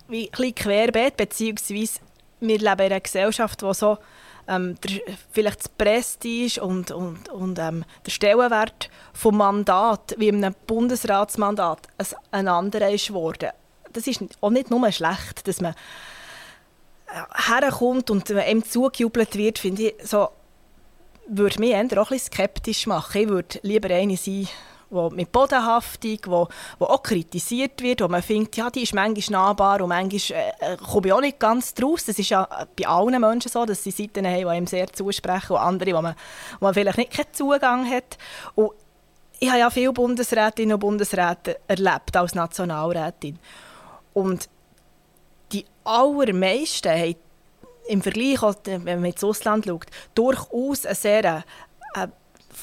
wie ein bisschen querbeet, beziehungsweise wir leben in einer Gesellschaft, wo so ähm, der, vielleicht das Prestige und, und, und ähm, der Stellenwert vom Mandat, wie einem Bundesratsmandat, ein anderer ist geworden. Das ist auch nicht nur schlecht, dass man äh, herkommt und ihm zugejubelt wird, finde ich, so, würde mich eher auch ein bisschen skeptisch machen. Ich würde lieber eine sein, wo mit Bodenhaftung, wo, wo auch kritisiert wird, wo man findet, ja, die ist manchmal nahbar und manchmal äh, äh, komme ich auch nicht ganz draus. Das ist ja bei allen Menschen so, dass sie Seiten haben, die ihm sehr zusprechen und andere, wo man, wo man vielleicht nicht keinen Zugang hat. Und ich habe ja viele Bundesrätinnen und Bundesräte erlebt als Nationalrätin. Und die allermeisten haben im Vergleich, wenn man ins Ausland schaut, durchaus eine sehr äh,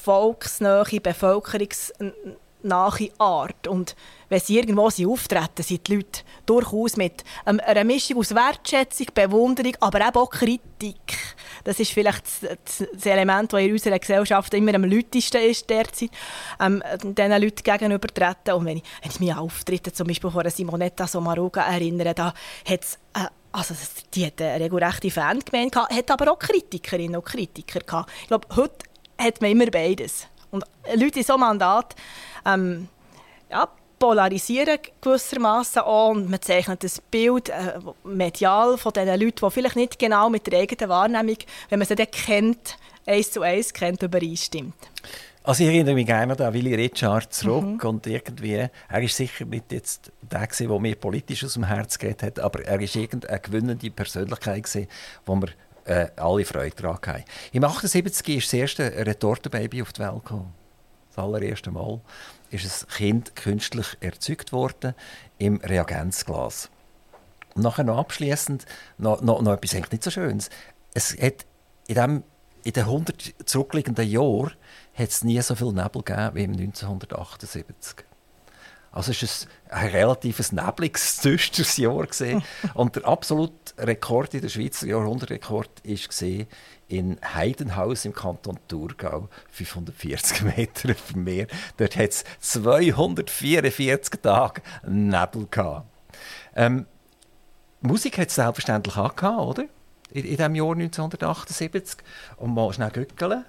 volksnähe, bevölkerungsnähe nahe Art. Und wenn sie irgendwo sind auftreten, sind die Leute durchaus mit ähm, einer Mischung aus Wertschätzung, Bewunderung, aber eben auch Kritik. Das ist vielleicht das, Element, das in unserer Gesellschaft immer am lautesten ist derzeit, ähm, diesen Leuten gegenübertreten. Und wenn ich, wenn ich mich an Auftritte zum Beispiel von Simonetta Sommaruga erinnere, da hat es äh, also die hat eine regelrechte Fangemeinde hat aber auch Kritikerinnen und Kritiker gehabt. Ich glaube, heute hat man immer beides. Und Leute in so einem Mandat ähm, ja, polarisieren gewissermaßen auch und man zeichnet das Bild äh, medial von diesen Leuten, die vielleicht nicht genau mit der eigenen Wahrnehmung, wenn man sie dann kennt, eins zu eins kennt, übereinstimmt. Also ich erinnere mich gerne an Willy Richard zurück mhm. und irgendwie, er war sicher nicht jetzt der der mir politisch aus dem Herz geht hat, aber er war irgendeine gewinnende Persönlichkeit gewesen, wo wir äh, alle Freude daran hatten. Im 78 ist das erste Retortenbaby auf die Welt gekommen. Das allererste Mal ist ein Kind künstlich erzeugt worden im Reagenzglas. Und nachher noch abschließend noch, noch, noch etwas eigentlich nicht so Schönes. Es hat in, dem, in den 100 zurückliegenden Jahren hat es nie so viel Nebel gegeben wie im 1978. Also es war ein, ein relativ nebliges, düsteres Jahr. Gewesen. <laughs> Und der absolute Rekord in der Schweiz, der Jahrhundertrekord, war in Heidenhaus im Kanton Thurgau, 540 <laughs> Meter vom Meer. Dort hat es 244 Tage Nebel gehabt. Ähm, Musik hat es selbstverständlich auch gehabt, oder? In, in diesem Jahr 1978. Und mal schnell gückeln.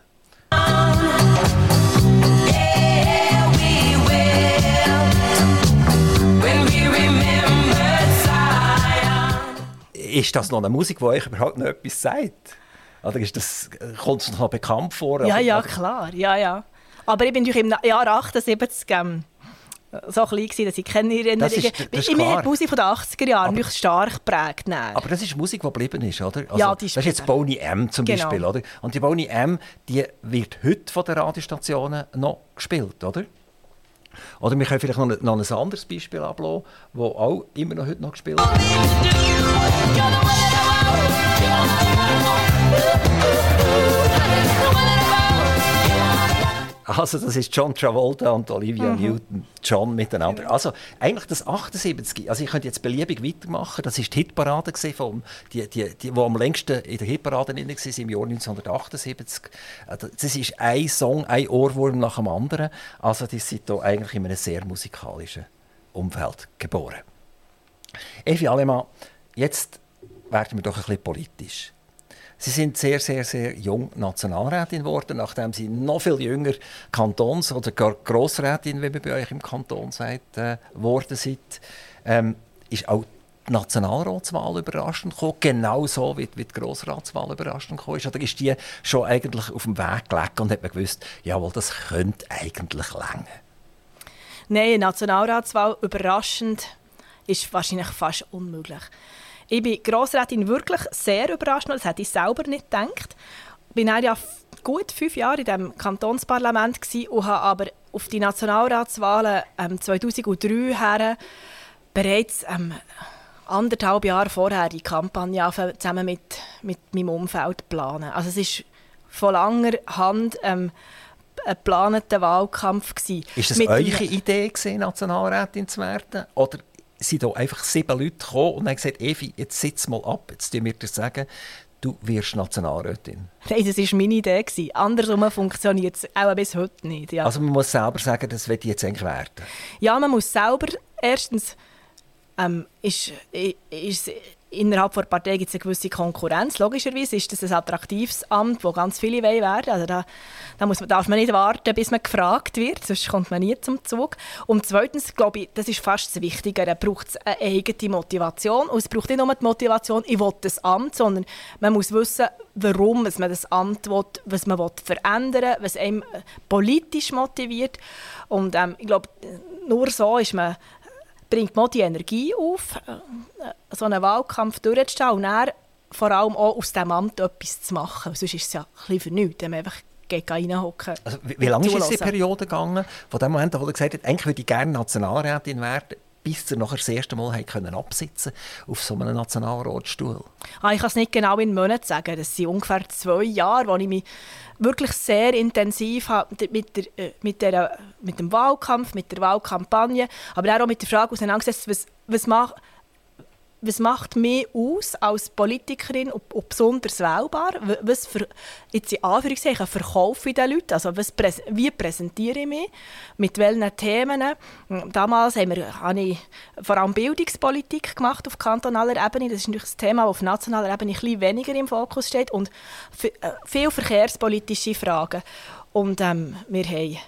Ist das noch eine Musik, die euch überhaupt noch etwas sagt? Oder ist das, kommt es noch bekannt vor? Ja, ja, klar. Ja, ja. Aber ich bin natürlich im Jahr 78 ähm, so klein gewesen, dass ich keine Erinnerungen... Das ist, das die Musik von den 80er Jahren aber, stark geprägt. Aber das ist Musik, die geblieben ist, oder? Also, ja, die ist Das ist jetzt Boney M zum genau. Beispiel, oder? Und die Boney M, die wird heute von den Radiostationen noch gespielt, oder? Oder wir können vielleicht noch noch ein anderes Beispiel ablassen, das auch immer noch heute noch gespielt wird. Also das ist John Travolta und Olivia mhm. Newton-John miteinander. Genau. Also eigentlich das 78, also ich könnte jetzt beliebig weitermachen, das ist die Hitparade vom, die, die, die, wo am längsten in der Hitparade war im Jahr 1978. Äh, das ist ein Song, ein Ohrwurm nach dem anderen. Also die sind hier eigentlich in einem sehr musikalischen Umfeld geboren. Evi Alemann, jetzt werden wir doch ein bisschen politisch. Sie sind sehr, sehr, sehr jung Nationalrätin geworden, nachdem Sie noch viel jünger Kantons- oder Grossrätin, wie man bei euch im Kanton sagt, äh, geworden sind. Ähm, ist auch die Nationalratswahl überraschend gekommen, genauso wie, wie die Grossratswahl überraschend gekommen ist? Oder ist die schon eigentlich auf dem Weg gelegt und hat man gewusst, jawohl, das könnte eigentlich länger? Nein, Nationalratswahl überraschend ist wahrscheinlich fast unmöglich. Ich bin Grossrätin wirklich sehr überrascht, das hätte ich selber nicht gedacht. Ich war ja gut fünf Jahre in dem Kantonsparlament und habe aber auf die Nationalratswahlen ähm, 2003 her bereits ähm, anderthalb Jahre vorher die Kampagne zusammen mit, mit meinem Umfeld planen. Also es ist von langer Hand ähm, ein geplanter Wahlkampf gewesen. Ist das eure Idee gewesen, Nationalrätin zu werden? Oder sind da einfach sieben Leute gekommen und haben gesagt, Evi, jetzt sitz mal ab, jetzt tun wir dir sagen, du wirst Nationalrätin. Nein, das war meine Idee. Andersrum funktioniert es auch bis heute nicht. Ja. Also man muss selber sagen, das wird jetzt eigentlich werden. Ja, man muss selber erstens ähm, ist, ist innerhalb der Partei gibt es eine gewisse Konkurrenz. Logischerweise ist das ein attraktives Amt, wo ganz viele werden Also da, da muss man, darf man nicht warten, bis man gefragt wird, sonst kommt man nie zum Zug. Und zweitens, glaube ich, das ist fast das Wichtigere, braucht es eine eigene Motivation. Und es braucht nicht nur die Motivation, ich will das Amt, sondern man muss wissen, warum man das Amt will, was man will verändern will, was einem politisch motiviert. Und ähm, ich glaube, nur so ist man bringt man die Energie auf, äh, so einen Wahlkampf durchzustehen und dann vor allem auch aus diesem Amt etwas zu machen. Sonst ist es ja ein bisschen für nichts, wenn man einfach reinhocken also, Wie, wie lange ist die Periode gegangen, von dem Moment, wo er gesagt hat, eigentlich würde ich gerne Nationalrätin werden, bis sie nachher das erste Mal können absitzen auf so einem Nationalratsstuhl? Ah, ich kann es nicht genau in Monaten sagen. Das sind ungefähr zwei Jahre, wo ich mich wirklich sehr intensiv mit, der, äh, mit, der, mit dem Wahlkampf, mit der Wahlkampagne, aber auch mit der Frage auseinandergesetzt, was, was macht was macht mich aus als Politikerin und, und besonders wählbar? Was für, jetzt in Anführungszeichen, verkaufe ich den Leuten? Also was, wie präsentiere ich mich? Mit welchen Themen? Damals haben wir, habe ich vor allem Bildungspolitik gemacht auf kantonaler Ebene. Das ist natürlich ein Thema, das auf nationaler Ebene ein bisschen weniger im Fokus steht. Und äh, viele verkehrspolitische Fragen. Und ähm, wir haben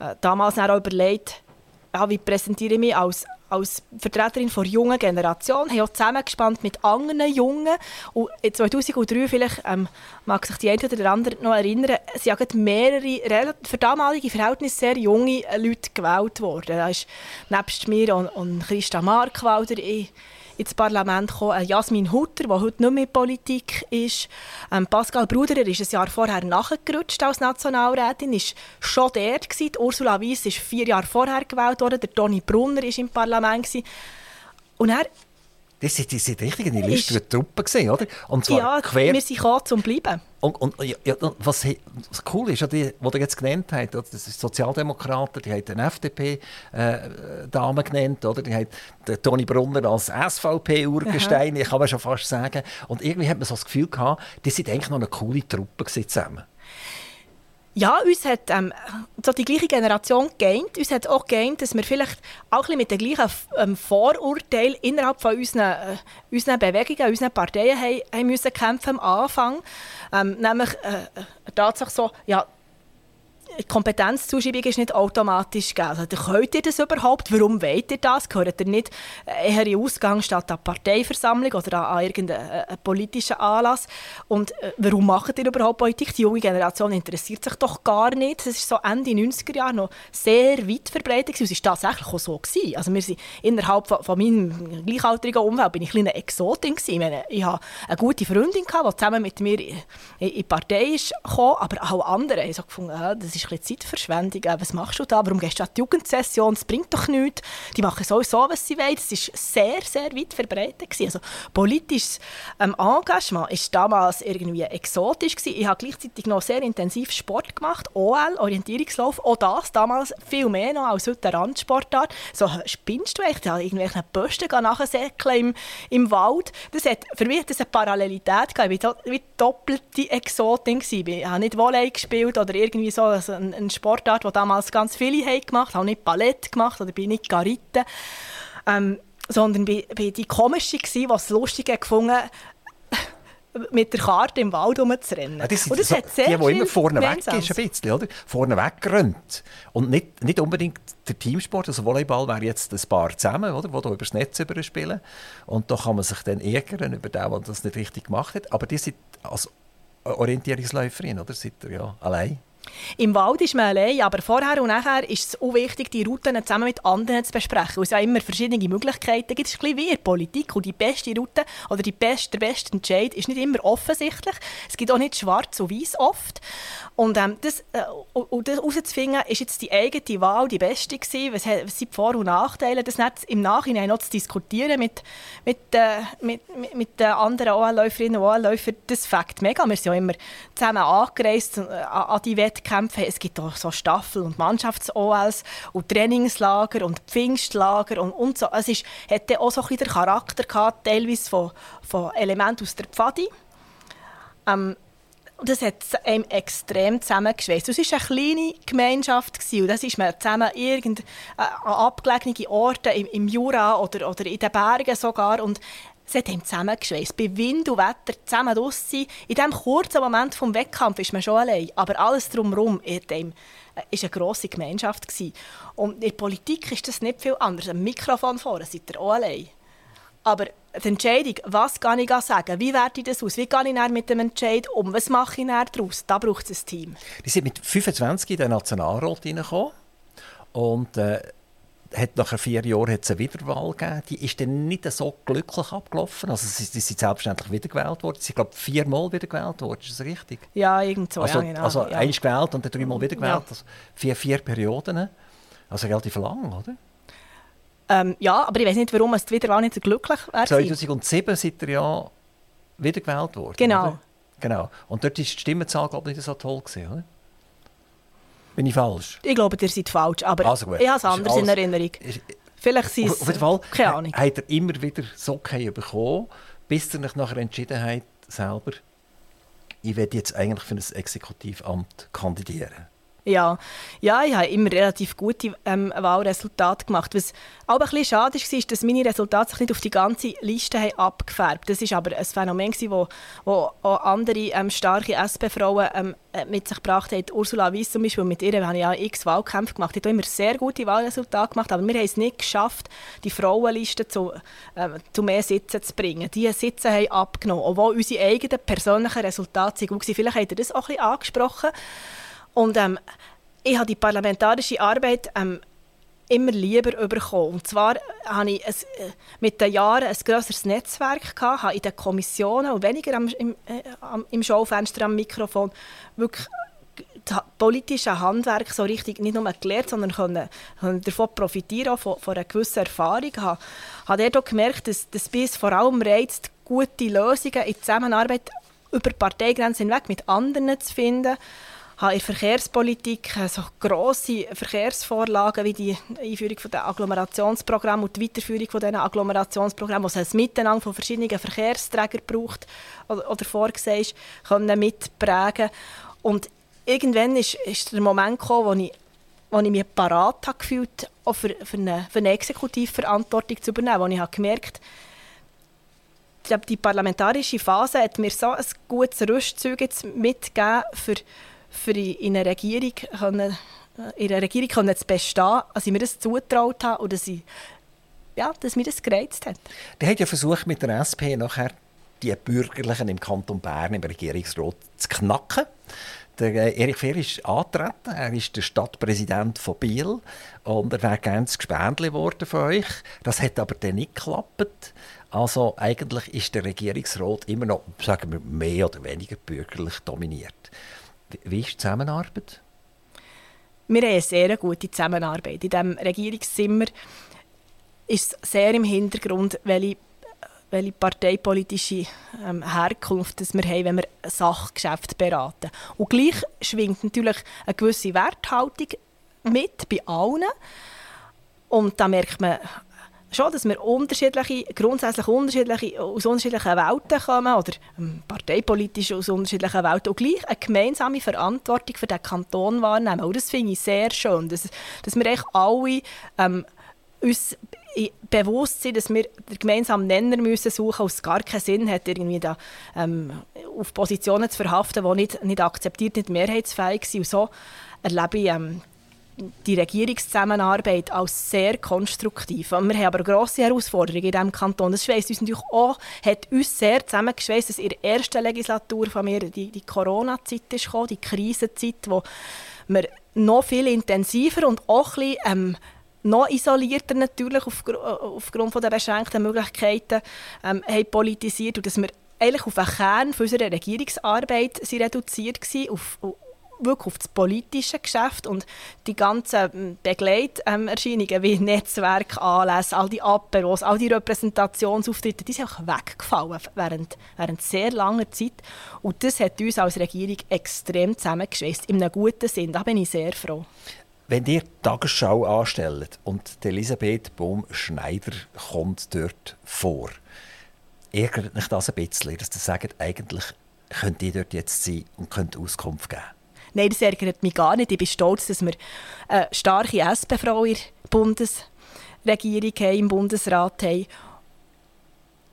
äh, damals auch überlegt, ja, wie präsentiere ich mich als als Vertreterin der jungen Generation, haben auch zusammengespannt mit anderen Jungen. Und 2003 vielleicht ähm, mag sich die eine oder der andere noch erinnern, sind mehrere für damalige Verhältnisse sehr junge Leute gewählt worden. Da ist nebst mir und, und Christa Markwalder ins Parlament gekommen. Jasmin Hutter, die heute nicht mehr in Politik ist. Ähm, Pascal Bruderer ist ein Jahr vorher nachgerutscht als Nationalrätin, ist schon dort gewesen. Ursula Weiss ist vier Jahre vorher gewählt worden. Der Toni Brunner war im Parlament. Gewesen. Und er das sind, das sind richtig eine illustre Truppe gesehen, oder? Und zwar ja, quer... wir sind gekommen, zum bleiben. Und, und ja, was, was, cool ist, die, die ihr jetzt genannt habt, das sind Sozialdemokraten, die haben eine FDP-Dame äh, genannt, oder? die haben Toni Brunner als SVP-Urgestein, ich kann man schon fast sagen. Und irgendwie hat man so das Gefühl gehabt, die sind eigentlich noch eine coole Truppe zusammen. Ja, uns hat ähm, so die gleiche Generation geeint. Uns hat auch geeint, dass wir vielleicht auch ein mit den gleichen ähm, Vorurteilen innerhalb von unseren, äh, unseren Bewegungen, unseren Parteien haben, haben müssen kämpfen am Anfang. Ähm, nämlich äh, äh Tatsache so, ja, Kompetenzzuschreibung ist nicht automatisch gegeben. Also, könnt ihr das überhaupt? Warum wollt ihr das? Gehört ihr nicht eher in Ausgang statt an Parteiversammlung oder an, irgendeinen äh, politischen Anlass? Und äh, warum macht ihr überhaupt Politik? Die junge Generation interessiert sich doch gar nicht. Das ist so Ende 90er Jahre noch sehr weit verbreitet. Es war tatsächlich auch so. Gewesen. Also wir sind innerhalb von, von meinem gleichaltrigen Umfeld bin ich eine Exotin. Gewesen. Ich, meine, ich hatte eine gute Freundin, die zusammen mit mir in die Partei kam, aber auch andere haben so gefunden, das ist bisschen Zeitverschwendung. Äh, was machst du da? Warum gehst du an die Jugendsession? Das bringt doch nichts. Die machen sowieso, was sie wollen. Das war sehr, sehr weit verbreitet. Gewesen. Also, politisches ähm, Engagement war damals irgendwie exotisch. Gewesen. Ich habe gleichzeitig noch sehr intensiv Sport gemacht. OL, Orientierungslauf. Auch das damals viel mehr noch als heute Randsportart. So, spinnst du echt? Ja, irgendwelche Posten nachsäckeln im, im Wald. Das hat für mich das eine Parallelität gehabt. Ich war wie doppelte Exotin. Ich habe nicht Volley gespielt oder irgendwie so also eine Sportart, die damals ganz viele haben gemacht haben. Ich habe nicht Ballett gemacht oder bin nicht Garite. Ähm, sondern bin, bin die Komische, die es lustig gefunden <laughs> mit der Karte im Wald rumzurennen. Ja, das sind und das so, hat sehr die, die immer vorne weg ist, ein bisschen, oder? Vorne wegrennt. Und nicht, nicht unbedingt der Teamsport, also Volleyball wäre jetzt ein Paar zusammen, oder? Die da über das Netz spielen. Und da kann man sich dann ärgern über den, der das nicht richtig gemacht hat. Aber die sind als Orientierungsläuferin, oder? Seid ihr ja allein. Im Wald ist man allein, aber vorher und nachher ist es auch wichtig, die Routen zusammen mit anderen zu besprechen. Es ja immer verschiedene Möglichkeiten gibt. Es ist ein bisschen wie Politik. Und die beste Route oder die beste, der beste Entscheid ist nicht immer offensichtlich. Es gibt auch nicht schwarz und weiß oft. Und ähm, das, äh, und das herauszufinden, ist jetzt die eigene Wahl die beste gewesen? Was, was sind die Vor- und Nachteile? Das nicht im Nachhinein noch zu diskutieren mit, mit, äh, mit, mit, mit den anderen OL-Läuferinnen und OL-Läufern, das fängt mega. Wir sind ja immer zusammen angereist äh, an, an die Wettkämpfe. Es gibt auch so Staffel- und Mannschafts-OLs und Trainingslager und Pfingstlager und, und so. Es ist, hatte auch so ein den Charakter gehabt, teilweise von, von Elementen aus der Pfadi. Ähm, das hat einem extrem zusammengeschweißt. Es war eine kleine Gemeinschaft und das ist man zusammen irgend, äh, an abgelegenen Orten im, im Jura oder, oder in den Bergen sogar und es hat ihm zusammengeschweißt. Bei Wind und Wetter zusammen draussen. In diesem kurzen Moment des Wettkampfs ist man schon allein. Aber alles drumherum war äh, eine grosse Gemeinschaft. Gewesen. Und in der Politik ist das nicht viel anders. Ein Mikrofon vorne seid ihr auch allein. Aber die Entscheidung, was kann ich sagen, wie werte ich das aus, wie gehe ich mit dem Entscheid um, was mache ich daraus, da braucht es ein Team. Die sind mit 25 in den Nationalrat hineingekommen und äh, hat nach vier Jahren hat es eine Wiederwahl gegeben. Die ist dann nicht so glücklich abgelaufen. Also sie, sie sind selbstverständlich wiedergewählt worden. Sie sind, glaube viermal wiedergewählt worden. Ist das richtig? Ja, irgend so. Also, ja, genau. also ja. eins gewählt und dann dreimal wiedergewählt. Ja. Also vier, vier Perioden. Also relativ lang, oder? Ähm, ja, aber ich weiß nicht, warum es die Wiederwahl nicht so glücklich wäre. 2007 seid ihr ja wiedergewählt worden. Genau. Oder? Genau. Und dort war die Stimmenzahl glaube ich, nicht so toll. Gewesen, oder? Bin ich falsch? Ich glaube, ihr seid falsch, aber Also gut. ich habe es anders in alles- Erinnerung. Ist- Vielleicht sind es... auf jeden Fall Keine Ahnung. hat er immer wieder so okay bekommen, bis er sich nachher entschieden hat, selber, ich werde jetzt eigentlich für ein Exekutivamt kandidieren. Ja. ja, ich habe immer relativ gute ähm, Wahlresultate gemacht. Was aber ein bisschen schade war, ist, dass meine Resultate sich nicht auf die ganze Liste haben abgefärbt Das war aber ein Phänomen, das wo, wo auch andere ähm, starke SP-Frauen ähm, äh, mit sich gebracht haben. Ursula Weiss zum Beispiel, mit ihr habe ich ja x Wahlkämpfe gemacht. Die hat auch immer sehr gute Wahlresultate gemacht, aber wir haben es nicht geschafft, die Frauenliste zu, ähm, zu mehr Sitzen zu bringen. Diese Sitze haben abgenommen, obwohl unsere eigenen persönlichen Resultate gut waren. Vielleicht habt ihr das auch ein bisschen angesprochen. Und ähm, ich habe die parlamentarische Arbeit ähm, immer lieber bekommen. Und zwar hatte ich ein, äh, mit den Jahren ein grösseres Netzwerk, gehabt, habe in den Kommissionen und weniger am, im, äh, im Schaufenster am Mikrofon wirklich das politische Handwerk so richtig nicht nur gelernt, sondern können, können davon profitieren, von, von einer gewissen Erfahrung. Ich habe, habe dort gemerkt, dass das bis vor allem reizt, gute Lösungen in Zusammenarbeit über Parteigrenzen hinweg mit anderen zu finden habe in der Verkehrspolitik äh, so grosse Verkehrsvorlagen wie die Einführung der Agglomerationsprogramm und die Weiterführung von diesen Agglomerationsprogrammen, wo es ein Miteinander von verschiedenen Verkehrsträgern braucht oder, vorgesehen ist, können mitprägen. Und irgendwann ist, ist der Moment gekommen, wo ich, wo ich mich parat habe gefühlt auch für, für, eine, für eine Exekutivverantwortung zu übernehmen, wo ich habe gemerkt glaube, die parlamentarische Phase hat mir so ein gutes Rüstzeug jetzt mitgegeben, für, für in einer Regierung, können, äh, in einer Regierung können zu bestehen, als ich mir das zugetraut habe dass, ich, ja, dass mir das gereizt hat. Der hat ja versucht, mit der SP nachher die Bürgerlichen im Kanton Bern im Regierungsrat zu knacken. Der äh, Erich Fehr ist angetreten, er ist der Stadtpräsident von Biel und er wäre gerne das Gespendli geworden von euch. Das hat aber dann nicht geklappt. Also eigentlich ist der Regierungsrat immer noch, sagen wir, mehr oder weniger bürgerlich dominiert. Wie- ist die Zusammenarbeit? Wir haben eine sehr gute Zusammenarbeit. In diesem Regierungszimmer ist sehr im Hintergrund, welche, welche parteipolitische ähm, Herkunft das wir haben, wenn wir ein Sachgeschäft beraten. Und gleich schwingt natürlich eine gewisse Werthaltung mit bei allen. Und da merkt man schon, dass wir unterschiedliche, grundsätzlich unterschiedliche, aus unterschiedlichen Welten kommen oder ähm, parteipolitisch aus unterschiedlichen Welten und gleich eine gemeinsame Verantwortung für den Kanton wahrnehmen. Und das finde ich sehr schön, dass, dass wir eigentlich alle ähm, uns bewusst sind, dass wir den gemeinsamen Nenner müssen suchen müssen, es gar keinen Sinn hat, irgendwie da, ähm, auf Positionen zu verhaften, die nicht, nicht akzeptiert, nicht mehrheitsfähig sind. Und so erlebe ich ähm, die Regierungszusammenarbeit als sehr konstruktiv. Wir haben aber grosse Herausforderungen in diesem Kanton. Das schweißt uns natürlich auch, hat uns sehr zusammengeschweißt, dass in der ersten Legislatur von mir die, die Corona-Zeit ist gekommen, die Krisenzeit, wo wir noch viel intensiver und auch ein bisschen, ähm, noch isolierter natürlich aufgr aufgrund der beschränkten Möglichkeiten ähm, haben politisiert und dass wir eigentlich auf den Kern unserer Regierungsarbeit sind reduziert waren, auf, wirklich auf das politische Geschäft und die ganzen Begleiterscheinungen wie Netzwerkanlässe, all die Aperos, all die Repräsentationsauftritte, die sind auch weggefallen während, während sehr langer Zeit. Und das hat uns als Regierung extrem zusammengeschweißt, in einem guten Sinn. Da bin ich sehr froh. Wenn ihr Tagesschau anstellt und Elisabeth Baum-Schneider kommt dort vor, ärgert mich das ein bisschen, dass ihr sagt, eigentlich könnt ihr dort jetzt sein und könnt Auskunft geben? Nein, das ärgert mich gar nicht. Ich bin stolz, dass wir eine starke SP-Frau in der Bundesregierung haben, im Bundesrat haben.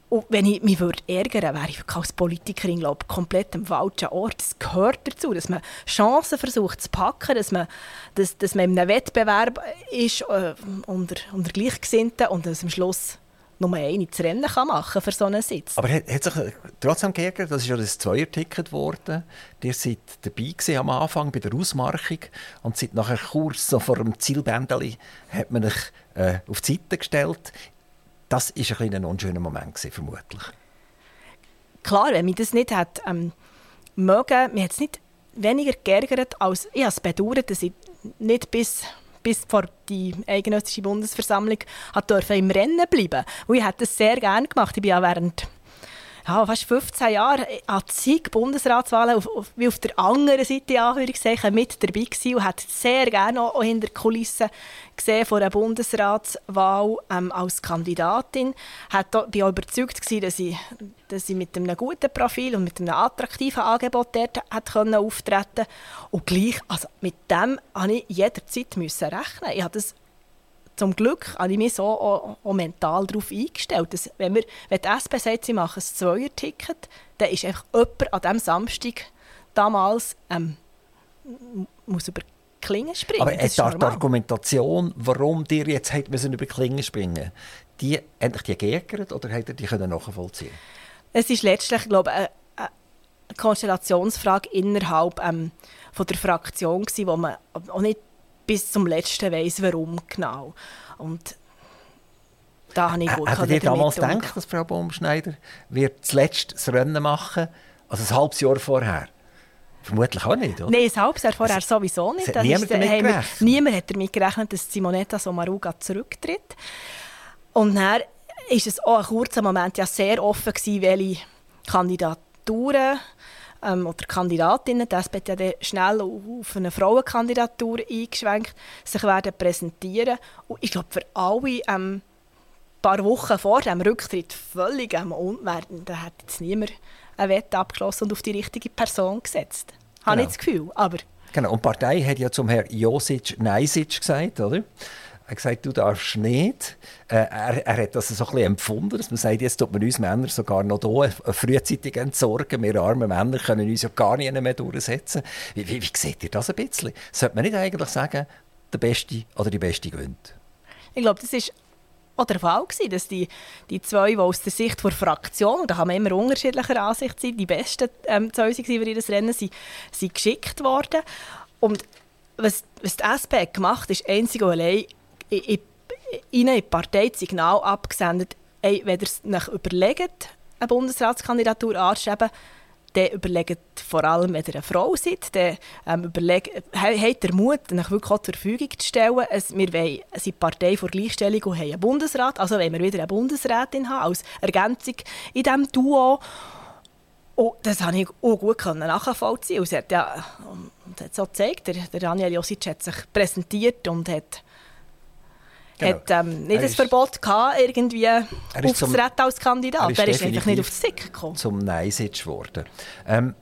Und wenn ich mich würde wäre ich als Politikerin glaube ich, komplett am falschen Ort. Es gehört dazu, dass man Chancen versucht zu packen, dass man, dass, dass man in einem Wettbewerb ist äh, unter, unter Gleichgesinnten und dass am Schluss nur eine zu Rennen kann machen für so einen Sitz. Aber hat, hat sich trotzdem geärgert, das ist ja das Zweierticket geworden. Ihr seid dabei gewesen am Anfang bei der Ausmarchung und seid nachher kurz so vor dem Zielbändeli hat man euch äh, auf die Seite gestellt. Das war ein, ein unschöner Moment, gewesen, vermutlich. Klar, wenn mich das nicht hat ähm, mögen, mir hat es nicht weniger geärgert, als ich es bedauert, dass ich nicht bis, bis vor die eidgenössische Bundesversammlung durfte im Rennen bleiben. Und ich hätte das sehr gerne gemacht. Ich bin ja während ja, fast 15 Jahre an zig Bundesratswahlen auf, auf, wie auf der anderen Seite sagen, mit dabei gewesen und hätte sehr gerne auch, hinter den Kulissen gesehen von einer Bundesratswahl ähm, als Kandidatin. Ich war auch überzeugt gewesen, dass ich, dass ich mit einem guten Profil und mit einem attraktiven Angebot dort hätte auftreten Und gleich, also mit dem musste ich jederzeit rechnen. Ich habe das zum Glück habe ich mich so auch, auch mental darauf eingestellt, dass wenn, wir, wenn die SP sagt, sie machen ein Zweier-Ticket, dann ist einfach jemand an diesem Samstag damals ähm, muss über Klingen springen. Aber die, die Argumentation, warum dir jetzt hat müssen über Klingen springen die endlich die geärgert oder hat er die können nachvollziehen Es ist letztlich, glaube ich, Konstellationsfrage innerhalb ähm, von der Fraktion gewesen, wo man auch nicht bis zum letzten weiß, warum genau. Und da habe ich gut Hättet ihr damals gedacht, dass Frau Baumschneider wird zuletzt das Rennen machen Also ein halbes Jahr vorher? Vermutlich auch nicht, oder? Nein, ein halbes Jahr vorher das, sowieso nicht. Das niemand, ist, damit wir, niemand hat damit gerechnet, dass Simonetta Sommaruga zurücktritt. Und dann war es auch ein kurzer Moment ja sehr offen gewesen, welche Kandidaturen ähm, oder Kandidatinnen, die SP hat ja schnell auf eine Frauenkandidatur eingeschwenkt, sich werden präsentieren. Und ich glaube, für alle ähm, paar Wochen vor dem Rücktritt völlig ähm, unwerden, da hat jetzt niemand eine Wette abgeschlossen und auf die richtige Person gesetzt. Genau. Habe ich das Gefühl. Aber genau, und die Partei hat ja zum Herrn Josic Neisic gesagt, oder? Er hat gesagt, du darfst nicht. Äh, er, er, hat das so ein bisschen empfunden, dass man sagt, jetzt tut man uns Männer sogar noch hier frühzeitig entsorgen. Wir armen Männer können uns ja gar nicht mehr durchsetzen. Wie, wie, wie seht ihr das ein bisschen? Sollte man nicht eigentlich sagen, der Beste oder die Beste gewinnt? Ich glaube, das ist auch der Fall gewesen, dass die, die zwei, die aus der Sicht der Fraktion, da kann man immer unterschiedlicher Ansicht sein, die besten ähm, zwei waren für ihr Rennen, sind, sind geschickt worden. Und was, was die SP gemacht hat, ist einzig und allein in, in, in die Partei das Signal abgesendet, ey, wenn ihr euch überlegt, eine Bundesratskandidatur anzustreben, dann überlegt vor allem, wenn ihr eine Frau seid, dann ähm, überlegt, habt ihr Mut, euch wirklich auch zur Verfügung zu stellen. Es, wir wollen, sind Partei vor Gleichstellung und haben einen Bundesrat, also wollen wir wieder eine Bundesrätin haben, als Ergänzung in diesem Duo. Und das konnte ich auch gut nachvollziehen. Und es hat ja hat so gezeigt, der, der Daniel Josic hat sich präsentiert und hat Genau. hat ähm, nicht das Verbot gehabt, irgendwie aufzutreten als Kandidat. Er ist, er ist einfach nicht auf die Sick gekommen. Zum Neisitz geworden. Ähm,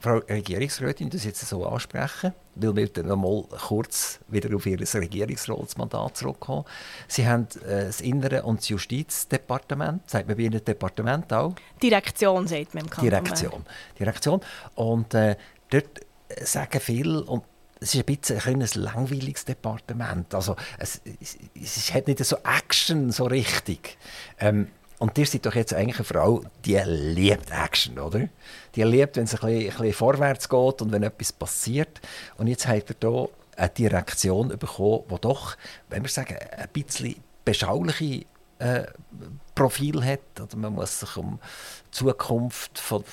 Frau Regierungsrätin, das jetzt so ansprechen, weil wir dann noch mal kurz wieder auf Ihr Regierungsratsmandat zurückkommen. Sie haben äh, das Innere und das Justizdepartement, sagt man bei Ihnen Departement auch? Direktion, sagt man im Kanton. Direktion. Direktion. Und äh, dort sagen viele, und es ist ein bisschen ein, ein langweiliges Departement. Also, es, es, es hat nicht so Action so richtig. Ähm, und ihr seid doch jetzt eigentlich eine Frau, die liebt Action, oder? Die liebt, wenn es ein bisschen, ein bisschen vorwärts geht und wenn etwas passiert. Und jetzt habt ihr hier eine Direktion bekommen, die doch, wenn wir sagen, ein bisschen beschauliche äh, Profil hat. Oder man muss sich um die Zukunft, von,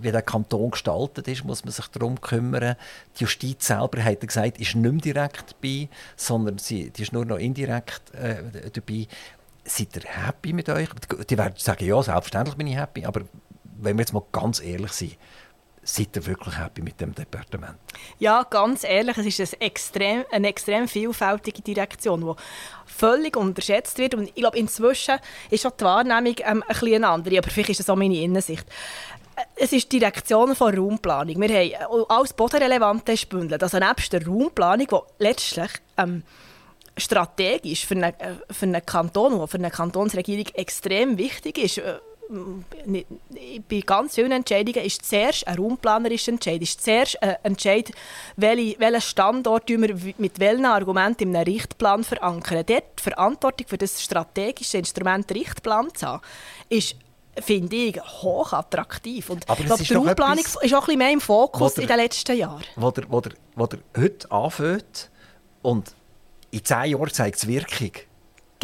wie der Kanton gestaltet ist, muss man sich darum kümmern. Die Justiz selber, hat er gesagt, ist nicht mehr direkt dabei, sondern sie, die ist nur noch indirekt äh, dabei. Seid ihr happy mit euch? Die werden sagen, ja, selbstverständlich bin ich happy, aber wenn wir jetzt mal ganz ehrlich sind, seid ihr wirklich happy mit dem Departement? Ja, ganz ehrlich, es ist eine extrem, eine extrem vielfältige Direktion, die völlig unterschätzt wird. Und ich glaube, inzwischen ist auch die Wahrnehmung ähm, ein bisschen andere, aber vielleicht ist das auch meine Innensicht. Es ist die Direktion von Raumplanung. Wir haben äh, alles Bodenrelevante gebündelt. Also nebst der Raumplanung, die letztlich ähm, strategisch für einen, äh, für einen Kanton für eine Kantonsregierung extrem wichtig ist, äh, bei ganz vielen Entscheidungen ist zuerst ein raumplanerischer Entscheid. Ist zuerst ein Entscheid, welchen Standort wir mit welchen Argumenten in einem Richtplan verankern. Dort die Verantwortung für das strategische Instrument Richtplan zu haben, ist finde ich hoch attraktiv. Und Aber ich glaube, die Raumplanung etwas, ist auch ein bisschen mehr im Fokus der, in den letzten Jahren. Wo der, wo der, wo der heute anfängt und in zehn Jahren zeigt es Wirkung.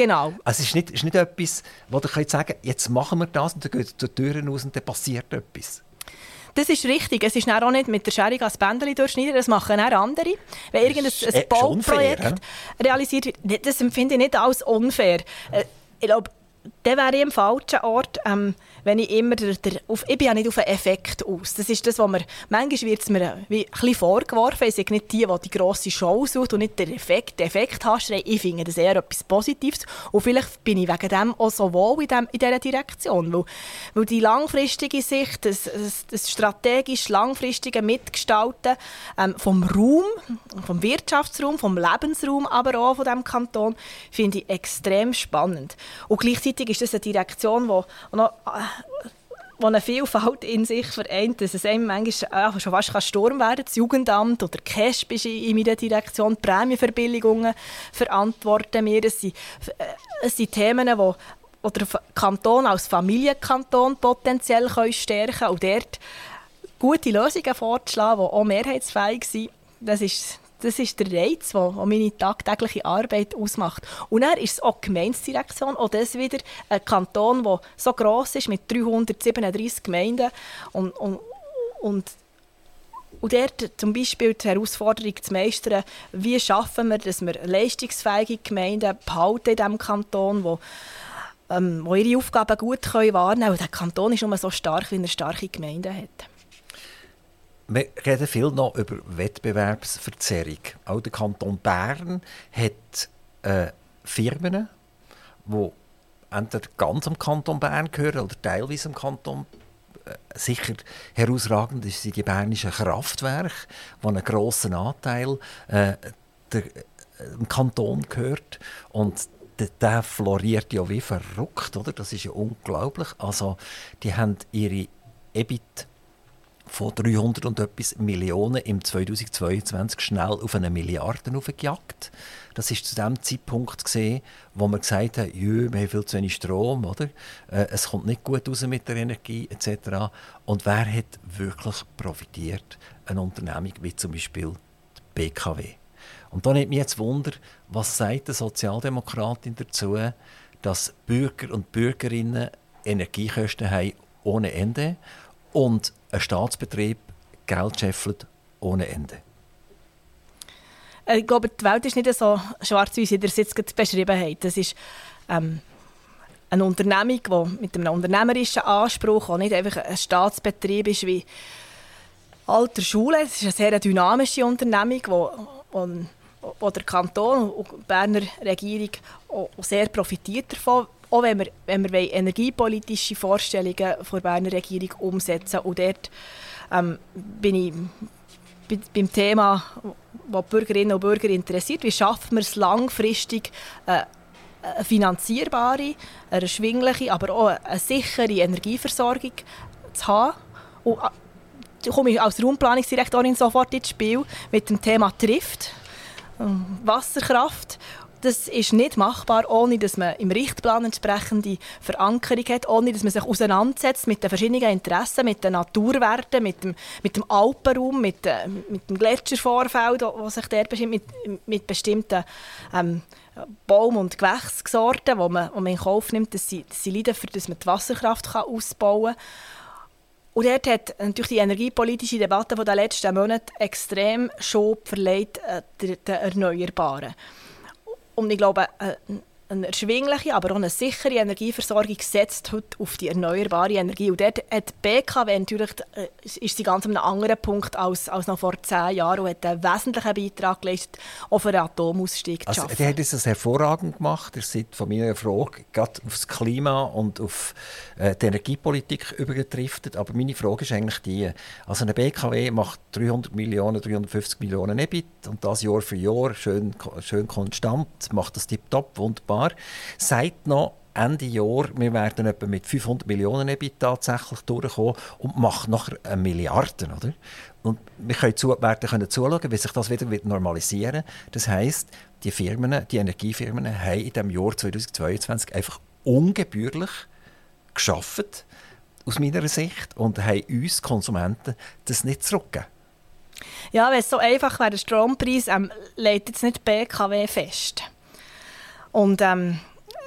Genau. Also es ist nicht, ist nicht etwas, wo du sagen jetzt machen wir das und dann geht die Türen aus und dann passiert etwas. Das ist richtig. Es ist auch nicht mit der Schere als Bändeli durchschneiden, das machen auch andere. Wenn irgendein ein äh, Bauprojekt unfair, realisiert wird, das empfinde ich nicht als unfair. Äh, ich glaube, dann wäre ich am falschen Ort, ähm, wenn ich immer der, der, auf, ich bin ja nicht auf einen Effekt aus. Das ist das, was mir, manchmal wird es mir wie ein bisschen vorgeworfen, ich sage nicht die, die die grosse Show sucht und nicht den Effekt, den Effekt hast. Ich finde das eher etwas Positives und vielleicht bin ich wegen dem auch so wohl in, dem, in dieser Direktion, weil, weil die langfristige Sicht, das, das, das strategisch langfristige Mitgestalten ähm, vom Raum, vom Wirtschaftsraum, vom Lebensraum, aber auch von diesem Kanton, finde ich extrem spannend. Und gleichzeitig ist das eine Direktion, die noch eine Vielfalt in sich vereint, dass es einem manchmal äh, schon fast Sturm werden. Das Jugendamt oder KESB ist in meiner Direktion, die Prämienverbilligungen verantworten wir. Es sind, äh, es sind Themen, die oder Kanton als Familienkanton potenziell können stärken und dort gute Lösungen vorzuschlagen, die auch mehrheitsfähig sind. Das ist das ist der Reiz, der meine tagtägliche Arbeit ausmacht. Und dann ist es auch die Gemeindedirektion, auch das wieder ein Kanton, der so gross ist, mit 337 Gemeinden. Und, und, und, und dort zum Beispiel die Herausforderung zu meistern, wie schaffen wir, dass wir leistungsfähige Gemeinden behalten in diesem Kanton, wo ähm, wo ihre Aufgaben gut wahrnehmen können. Und der Kanton ist nur so stark, wie er starke Gemeinden hat. Wir reden viel noch über Wettbewerbsverzerrung. Auch der Kanton Bern hat äh, Firmen, die entweder ganz am Kanton Bern gehören oder teilweise am Kanton äh, Sicher herausragend ist die bernischen Kraftwerke, die einen grossen Anteil äh, der, äh, dem Kanton gehört. Und der floriert ja wie verrückt, oder? Das ist ja unglaublich. Also, die haben ihre EBIT von 300 und etwas Millionen im 2022 schnell auf eine Milliarde aufgejagt. Das ist zu dem Zeitpunkt gesehen, wo man gesagt hat, Jö, wir haben viel zu wenig Strom, oder? Äh, es kommt nicht gut raus mit der Energie etc. Und wer hat wirklich profitiert? Eine Unternehmung wie zum Beispiel die BKW. Und da nimmt mich jetzt Wunder, was sagt der Sozialdemokratin dazu, dass Bürger und Bürgerinnen Energiekosten haben ohne Ende und ein Staatsbetrieb Geld scheffelt ohne Ende. Ich glaube, die Welt ist nicht so schwarz-weiß, wie ihr es jetzt beschrieben habt. Das ist ähm, eine Unternehmung, die mit einem unternehmerischen Anspruch auch nicht einfach ein Staatsbetrieb ist wie alter Schule. Es ist eine sehr dynamische Unternehmung, wo, wo, wo der Kanton und die Berner Regierung auch sehr profitiert davon auch wenn wir, wenn wir energiepolitische Vorstellungen der Berner Regierung umsetzen und dort ähm, bin ich beim Thema, das Bürgerinnen und Bürger interessiert, wie schaffen wir es langfristig, äh, eine finanzierbare, eine erschwingliche, aber auch eine sichere Energieversorgung zu haben. Und äh, da komme ich als Raumplanungsdirektorin sofort ins Spiel mit dem Thema Trift, ähm, Wasserkraft das ist nicht machbar, ohne dass man im Richtplan entsprechende Verankerung hat, ohne dass man sich auseinandersetzt mit den verschiedenen Interessen, mit den Naturwerten, mit dem, mit dem Alpenraum, mit, äh, mit dem Gletschervorfeld, das sich dort bestimmt, mit, mit bestimmten ähm, Baum- und Gewächssorten, die man, man in Kauf nimmt, dass sie, dass sie leiden, für dass man die Wasserkraft kann ausbauen kann. Und dort hat natürlich die energiepolitische Debatte der letzten Monate extrem Schub verleiht äh, den Erneuerbaren. Und ich glaube, äh, eine erschwingliche, aber auch eine sichere Energieversorgung setzt heute auf die erneuerbare Energie. Und dort hat die BKW natürlich, äh, ist sie ganz an einem anderen Punkt als, als noch vor zehn Jahren und hat einen wesentlichen Beitrag geleistet, auf einen Atomausstieg also, zu schaffen. Die hat das hervorragend gemacht. Ihr seid von meiner Frage gerade auf das Klima und auf äh, die Energiepolitik übergetriftet. Aber meine Frage ist eigentlich die, also eine BKW macht 300 Millionen, 350 Millionen EBIT und das Jahr für Jahr schön, schön konstant, macht das tiptop, wunderbar Jahr. Sagt noch, Ende Jahr, wir werden etwa mit 500 Millionen EBIT tatsächlich durchkommen und machen nachher eine Milliarde, oder? Und wir können zu, werden können zuschauen, wie sich das wieder normalisieren wird. Das heisst, die Firmen, die Energiefirmen haben in diesem Jahr 2022 einfach ungebührlich geschafft, aus meiner Sicht, und haben uns Konsumenten das nicht zurückgegeben. Ja, wenn es so einfach wäre, der Strompreis ähm, legt jetzt nicht BKW fest. Und ähm,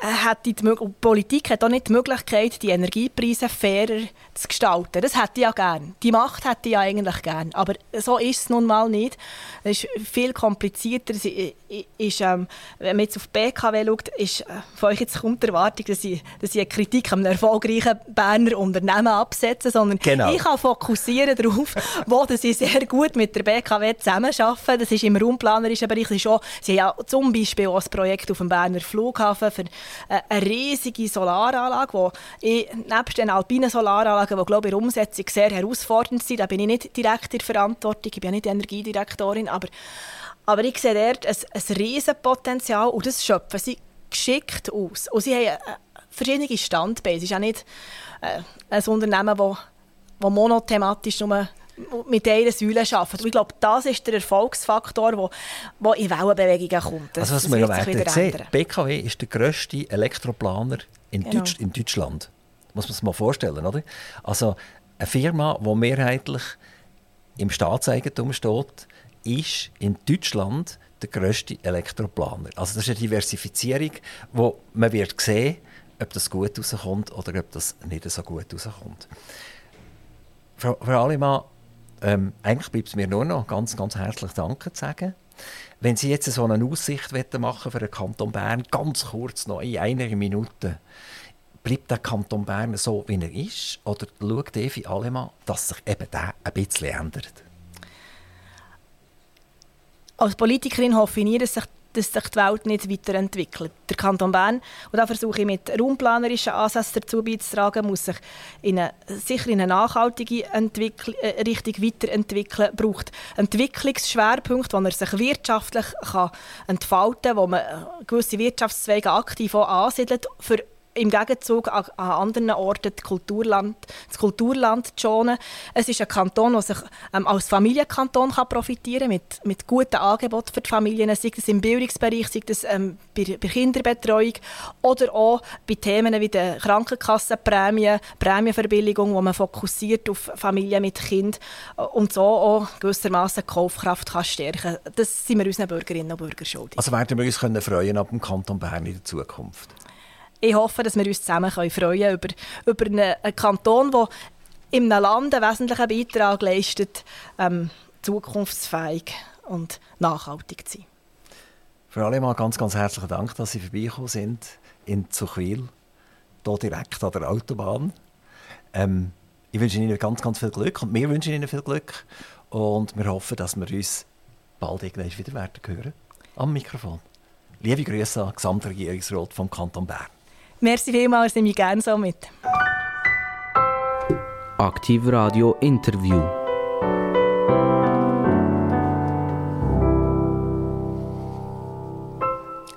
hat die, die Politik hat auch nicht die Möglichkeit, die Energiepreise fairer zu gestalten. Das hätte ich ja gern. Die Macht hätte ich ja eigentlich gern. Aber so ist es nun mal nicht. Es ist viel komplizierter. Es ist, ähm, wenn man jetzt auf die BKW schaut, ist äh, von euch jetzt kommt die Erwartung, dass ich, dass ich eine Kritik einem erfolgreichen Berner Unternehmen absetze, sondern genau. ich kann fokussieren darauf, <laughs> wo dass ich sehr gut mit der BKW zusammenarbeite. Das ist im raumplanerischen Bereich. Das ist auch, sie haben ja zum Beispiel auch ein Projekt auf dem Berner Flughafen für äh, eine riesige Solaranlage, ich, nebst den alpinen Solaranlagen, die glaube ich in der Umsetzung sehr herausfordernd sind, da bin ich nicht direkt in Verantwortung, ich bin nicht Energiedirektorin, aber, aber ich sehe dort ein, ein Riesenpotenzial und das schöpfen sie geschickt aus. Und sie haben äh, verschiedene Standbeine. Es ist auch nicht äh, ein Unternehmen, das monothematisch nur mit einer Säule arbeiten. Und ich glaube, das ist der Erfolgsfaktor, der, der in Wellenbewegungen kommt. Das, also was wir ja werden sehen, BKW ist der grösste Elektroplaner in, genau. Deutsch, in Deutschland. Muss man sich mal vorstellen, oder? Also eine Firma, die mehrheitlich im Staatseigentum steht, ist in Deutschland der grösste Elektroplaner. Also das ist eine Diversifizierung, wo man wird sehen, ob das gut rauskommt oder ob das nicht so gut rauskommt. Frau, Frau Alimann, ähm, eigentlich bleibt es mir nur noch ganz, ganz herzlich Danke zu sagen. Wenn Sie jetzt so eine Aussicht machen für den Kanton Bern, ganz kurz noch in einer Minute, bleibt der Kanton Bern so, wie er ist? Oder schaut Evi Alemann, dass sich eben der ein bisschen ändert? Als Politikerin hoffe ich nie, dass sich dass sich die Welt nicht weiterentwickelt. Der Kanton Bern, und da versuche ich mit raumplanerischen Ansätzen dazu beizutragen, muss sich in eine, sicher in eine nachhaltige Entwickl äh, Richtung weiterentwickeln, braucht Entwicklungsschwerpunkte, wo er sich wirtschaftlich kann entfalten kann, wo man äh, gewisse Wirtschaftszweige aktiv ansiedelt, für im Gegenzug an, an anderen Orten das Kulturland, das Kulturland zu schonen. Es ist ein Kanton, der sich ähm, als Familienkanton kann profitieren mit, mit guten Angeboten für die Familien, sei das im Bildungsbereich, sei das ähm, bei, bei Kinderbetreuung oder auch bei Themen wie der Krankenkassenprämie, Prämienverbilligung, wo man fokussiert auf Familien mit Kind äh, und so auch gewissermaßen Kaufkraft kann stärken kann. Das sind wir unseren Bürgerinnen und Bürgern schuldig. Also werden wir uns können freuen ab dem Kanton Bern in der Zukunft? Ich hoffe, dass wir uns zusammen freuen können über, über einen, einen Kanton, der in einem Land einen wesentlichen Beitrag leistet, ähm, zukunftsfähig und nachhaltig zu sein. Frau Alemann, ganz, ganz herzlichen Dank, dass Sie vorbeigekommen sind in Zuchwil, hier direkt an der Autobahn. Ähm, ich wünsche Ihnen ganz, ganz viel Glück und wir wünschen Ihnen viel Glück und wir hoffen, dass wir uns bald wieder werden hören am Mikrofon. Liebe Grüße an den Gesamtregierungsrat vom Kanton Bern. Merci vielmals, das nehme ich gerne so mit. Aktiv Radio Interview.